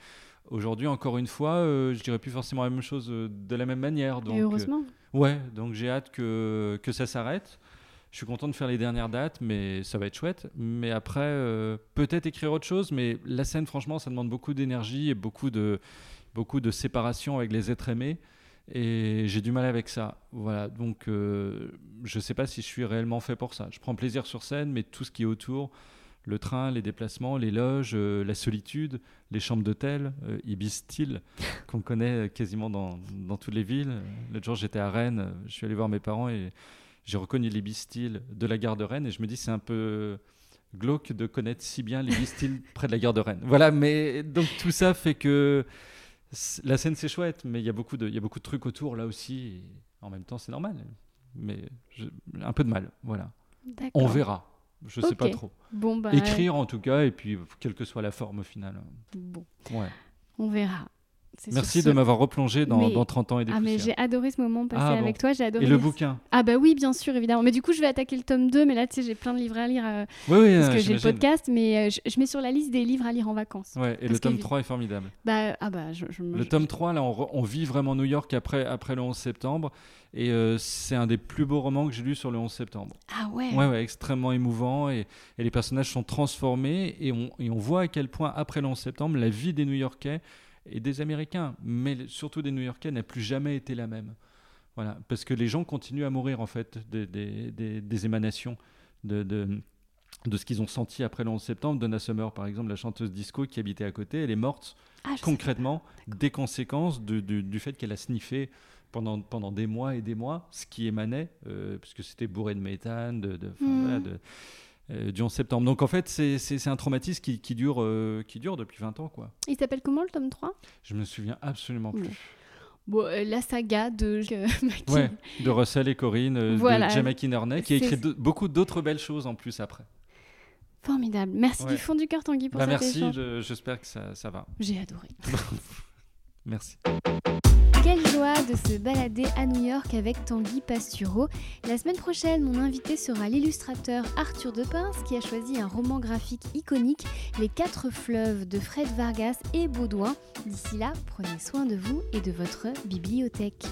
aujourd'hui, encore une fois, euh, je dirais plus forcément la même chose euh, de la même manière. Donc, et heureusement. ouais, donc j'ai hâte que que ça s'arrête. Je suis content de faire les dernières dates, mais ça va être chouette. Mais après, euh, peut-être écrire autre chose, mais la scène, franchement, ça demande beaucoup d'énergie et beaucoup de, beaucoup de séparation avec les êtres aimés. Et j'ai du mal avec ça. Voilà, donc euh, je ne sais pas si je suis réellement fait pour ça. Je prends plaisir sur scène, mais tout ce qui est autour, le train, les déplacements, les loges, euh, la solitude, les chambres d'hôtel, Ibis Style, <laughs> qu'on connaît quasiment dans, dans, toutes les villes. L'autre jour, j'étais à Rennes, je suis allé voir mes parents et j'ai reconnu les bistyles de la gare de Rennes et je me dis c'est un peu glauque de connaître si bien les bistyles <laughs> près de la gare de Rennes. Voilà, mais donc tout ça fait que la scène c'est chouette, mais il y a beaucoup de il y a beaucoup de trucs autour là aussi. en même temps c'est normal, mais un peu de mal. Voilà. On verra. Je ne sais pas trop. Bon, bah, Écrire en tout cas, et puis quelle que soit la forme finale. Bon. Ouais. On verra. Merci de m'avoir replongé dans, 30 ans et des Ah, mais j'ai adoré ce moment passé ah, avec toi. J'ai adoré. Et le bouquin? Ah, bah oui, bien sûr, évidemment. Mais du coup, je vais attaquer le tome 2. Mais là, tu sais, j'ai plein de livres à lire. Euh, oui, oui, parce que j'ai le podcast. Mais euh, je, mets sur la liste des livres à lire en vacances. Ouais, et le tome 3 est formidable. Bah, ah, bah, je, le tome 3, là, on, vit vraiment New York après, après le 11 septembre. Et euh, c'est un des plus beaux romans que j'ai lu sur le 11 septembre. Ah ouais Ouais, ouais, extrêmement émouvant. Et, et les personnages sont transformés. Et on, et on voit à quel point, après le 11 septembre, la vie des New Yorkais et des Américains, mais surtout des New-Yorkais, n'a plus jamais été la même. Voilà, parce que les gens continuent à mourir en fait des, des, des, émanations de, de, de ce qu'ils ont senti après le 11 septembre. Donna Summer, par exemple, la chanteuse disco qui habitait à côté, elle est morte ah, concrètement des conséquences du, du, fait qu'elle a sniffé pendant, pendant des mois et des mois ce qui émanait, euh, puisque c'était bourré de méthane, de, de, euh, du 11 septembre. Donc en fait, c'est un traumatisme qui, qui dure, euh, qui dure depuis 20 ans. Quoi. Il s'appelle comment le tome 3 Je me souviens absolument plus. Bon, euh, la saga de <laughs> ouais, de Russell et Corinne, voilà. de Gemma Kinnernet, qui a écrit beaucoup d'autres belles choses en plus après. Formidable. Merci du fond du cœur, Tanguy, pour bah, cet merci, j'espère que ça, ça va. J'ai adoré. <laughs> merci. Quelle joie de se balader à New York avec Tanguy Pastureau. La semaine prochaine, mon invité sera l'illustrateur Arthur Depince qui a choisi un roman graphique iconique, Les Quatre Fleuves de Fred Vargas et Baudouin. D'ici là, prenez soin de vous et de votre bibliothèque.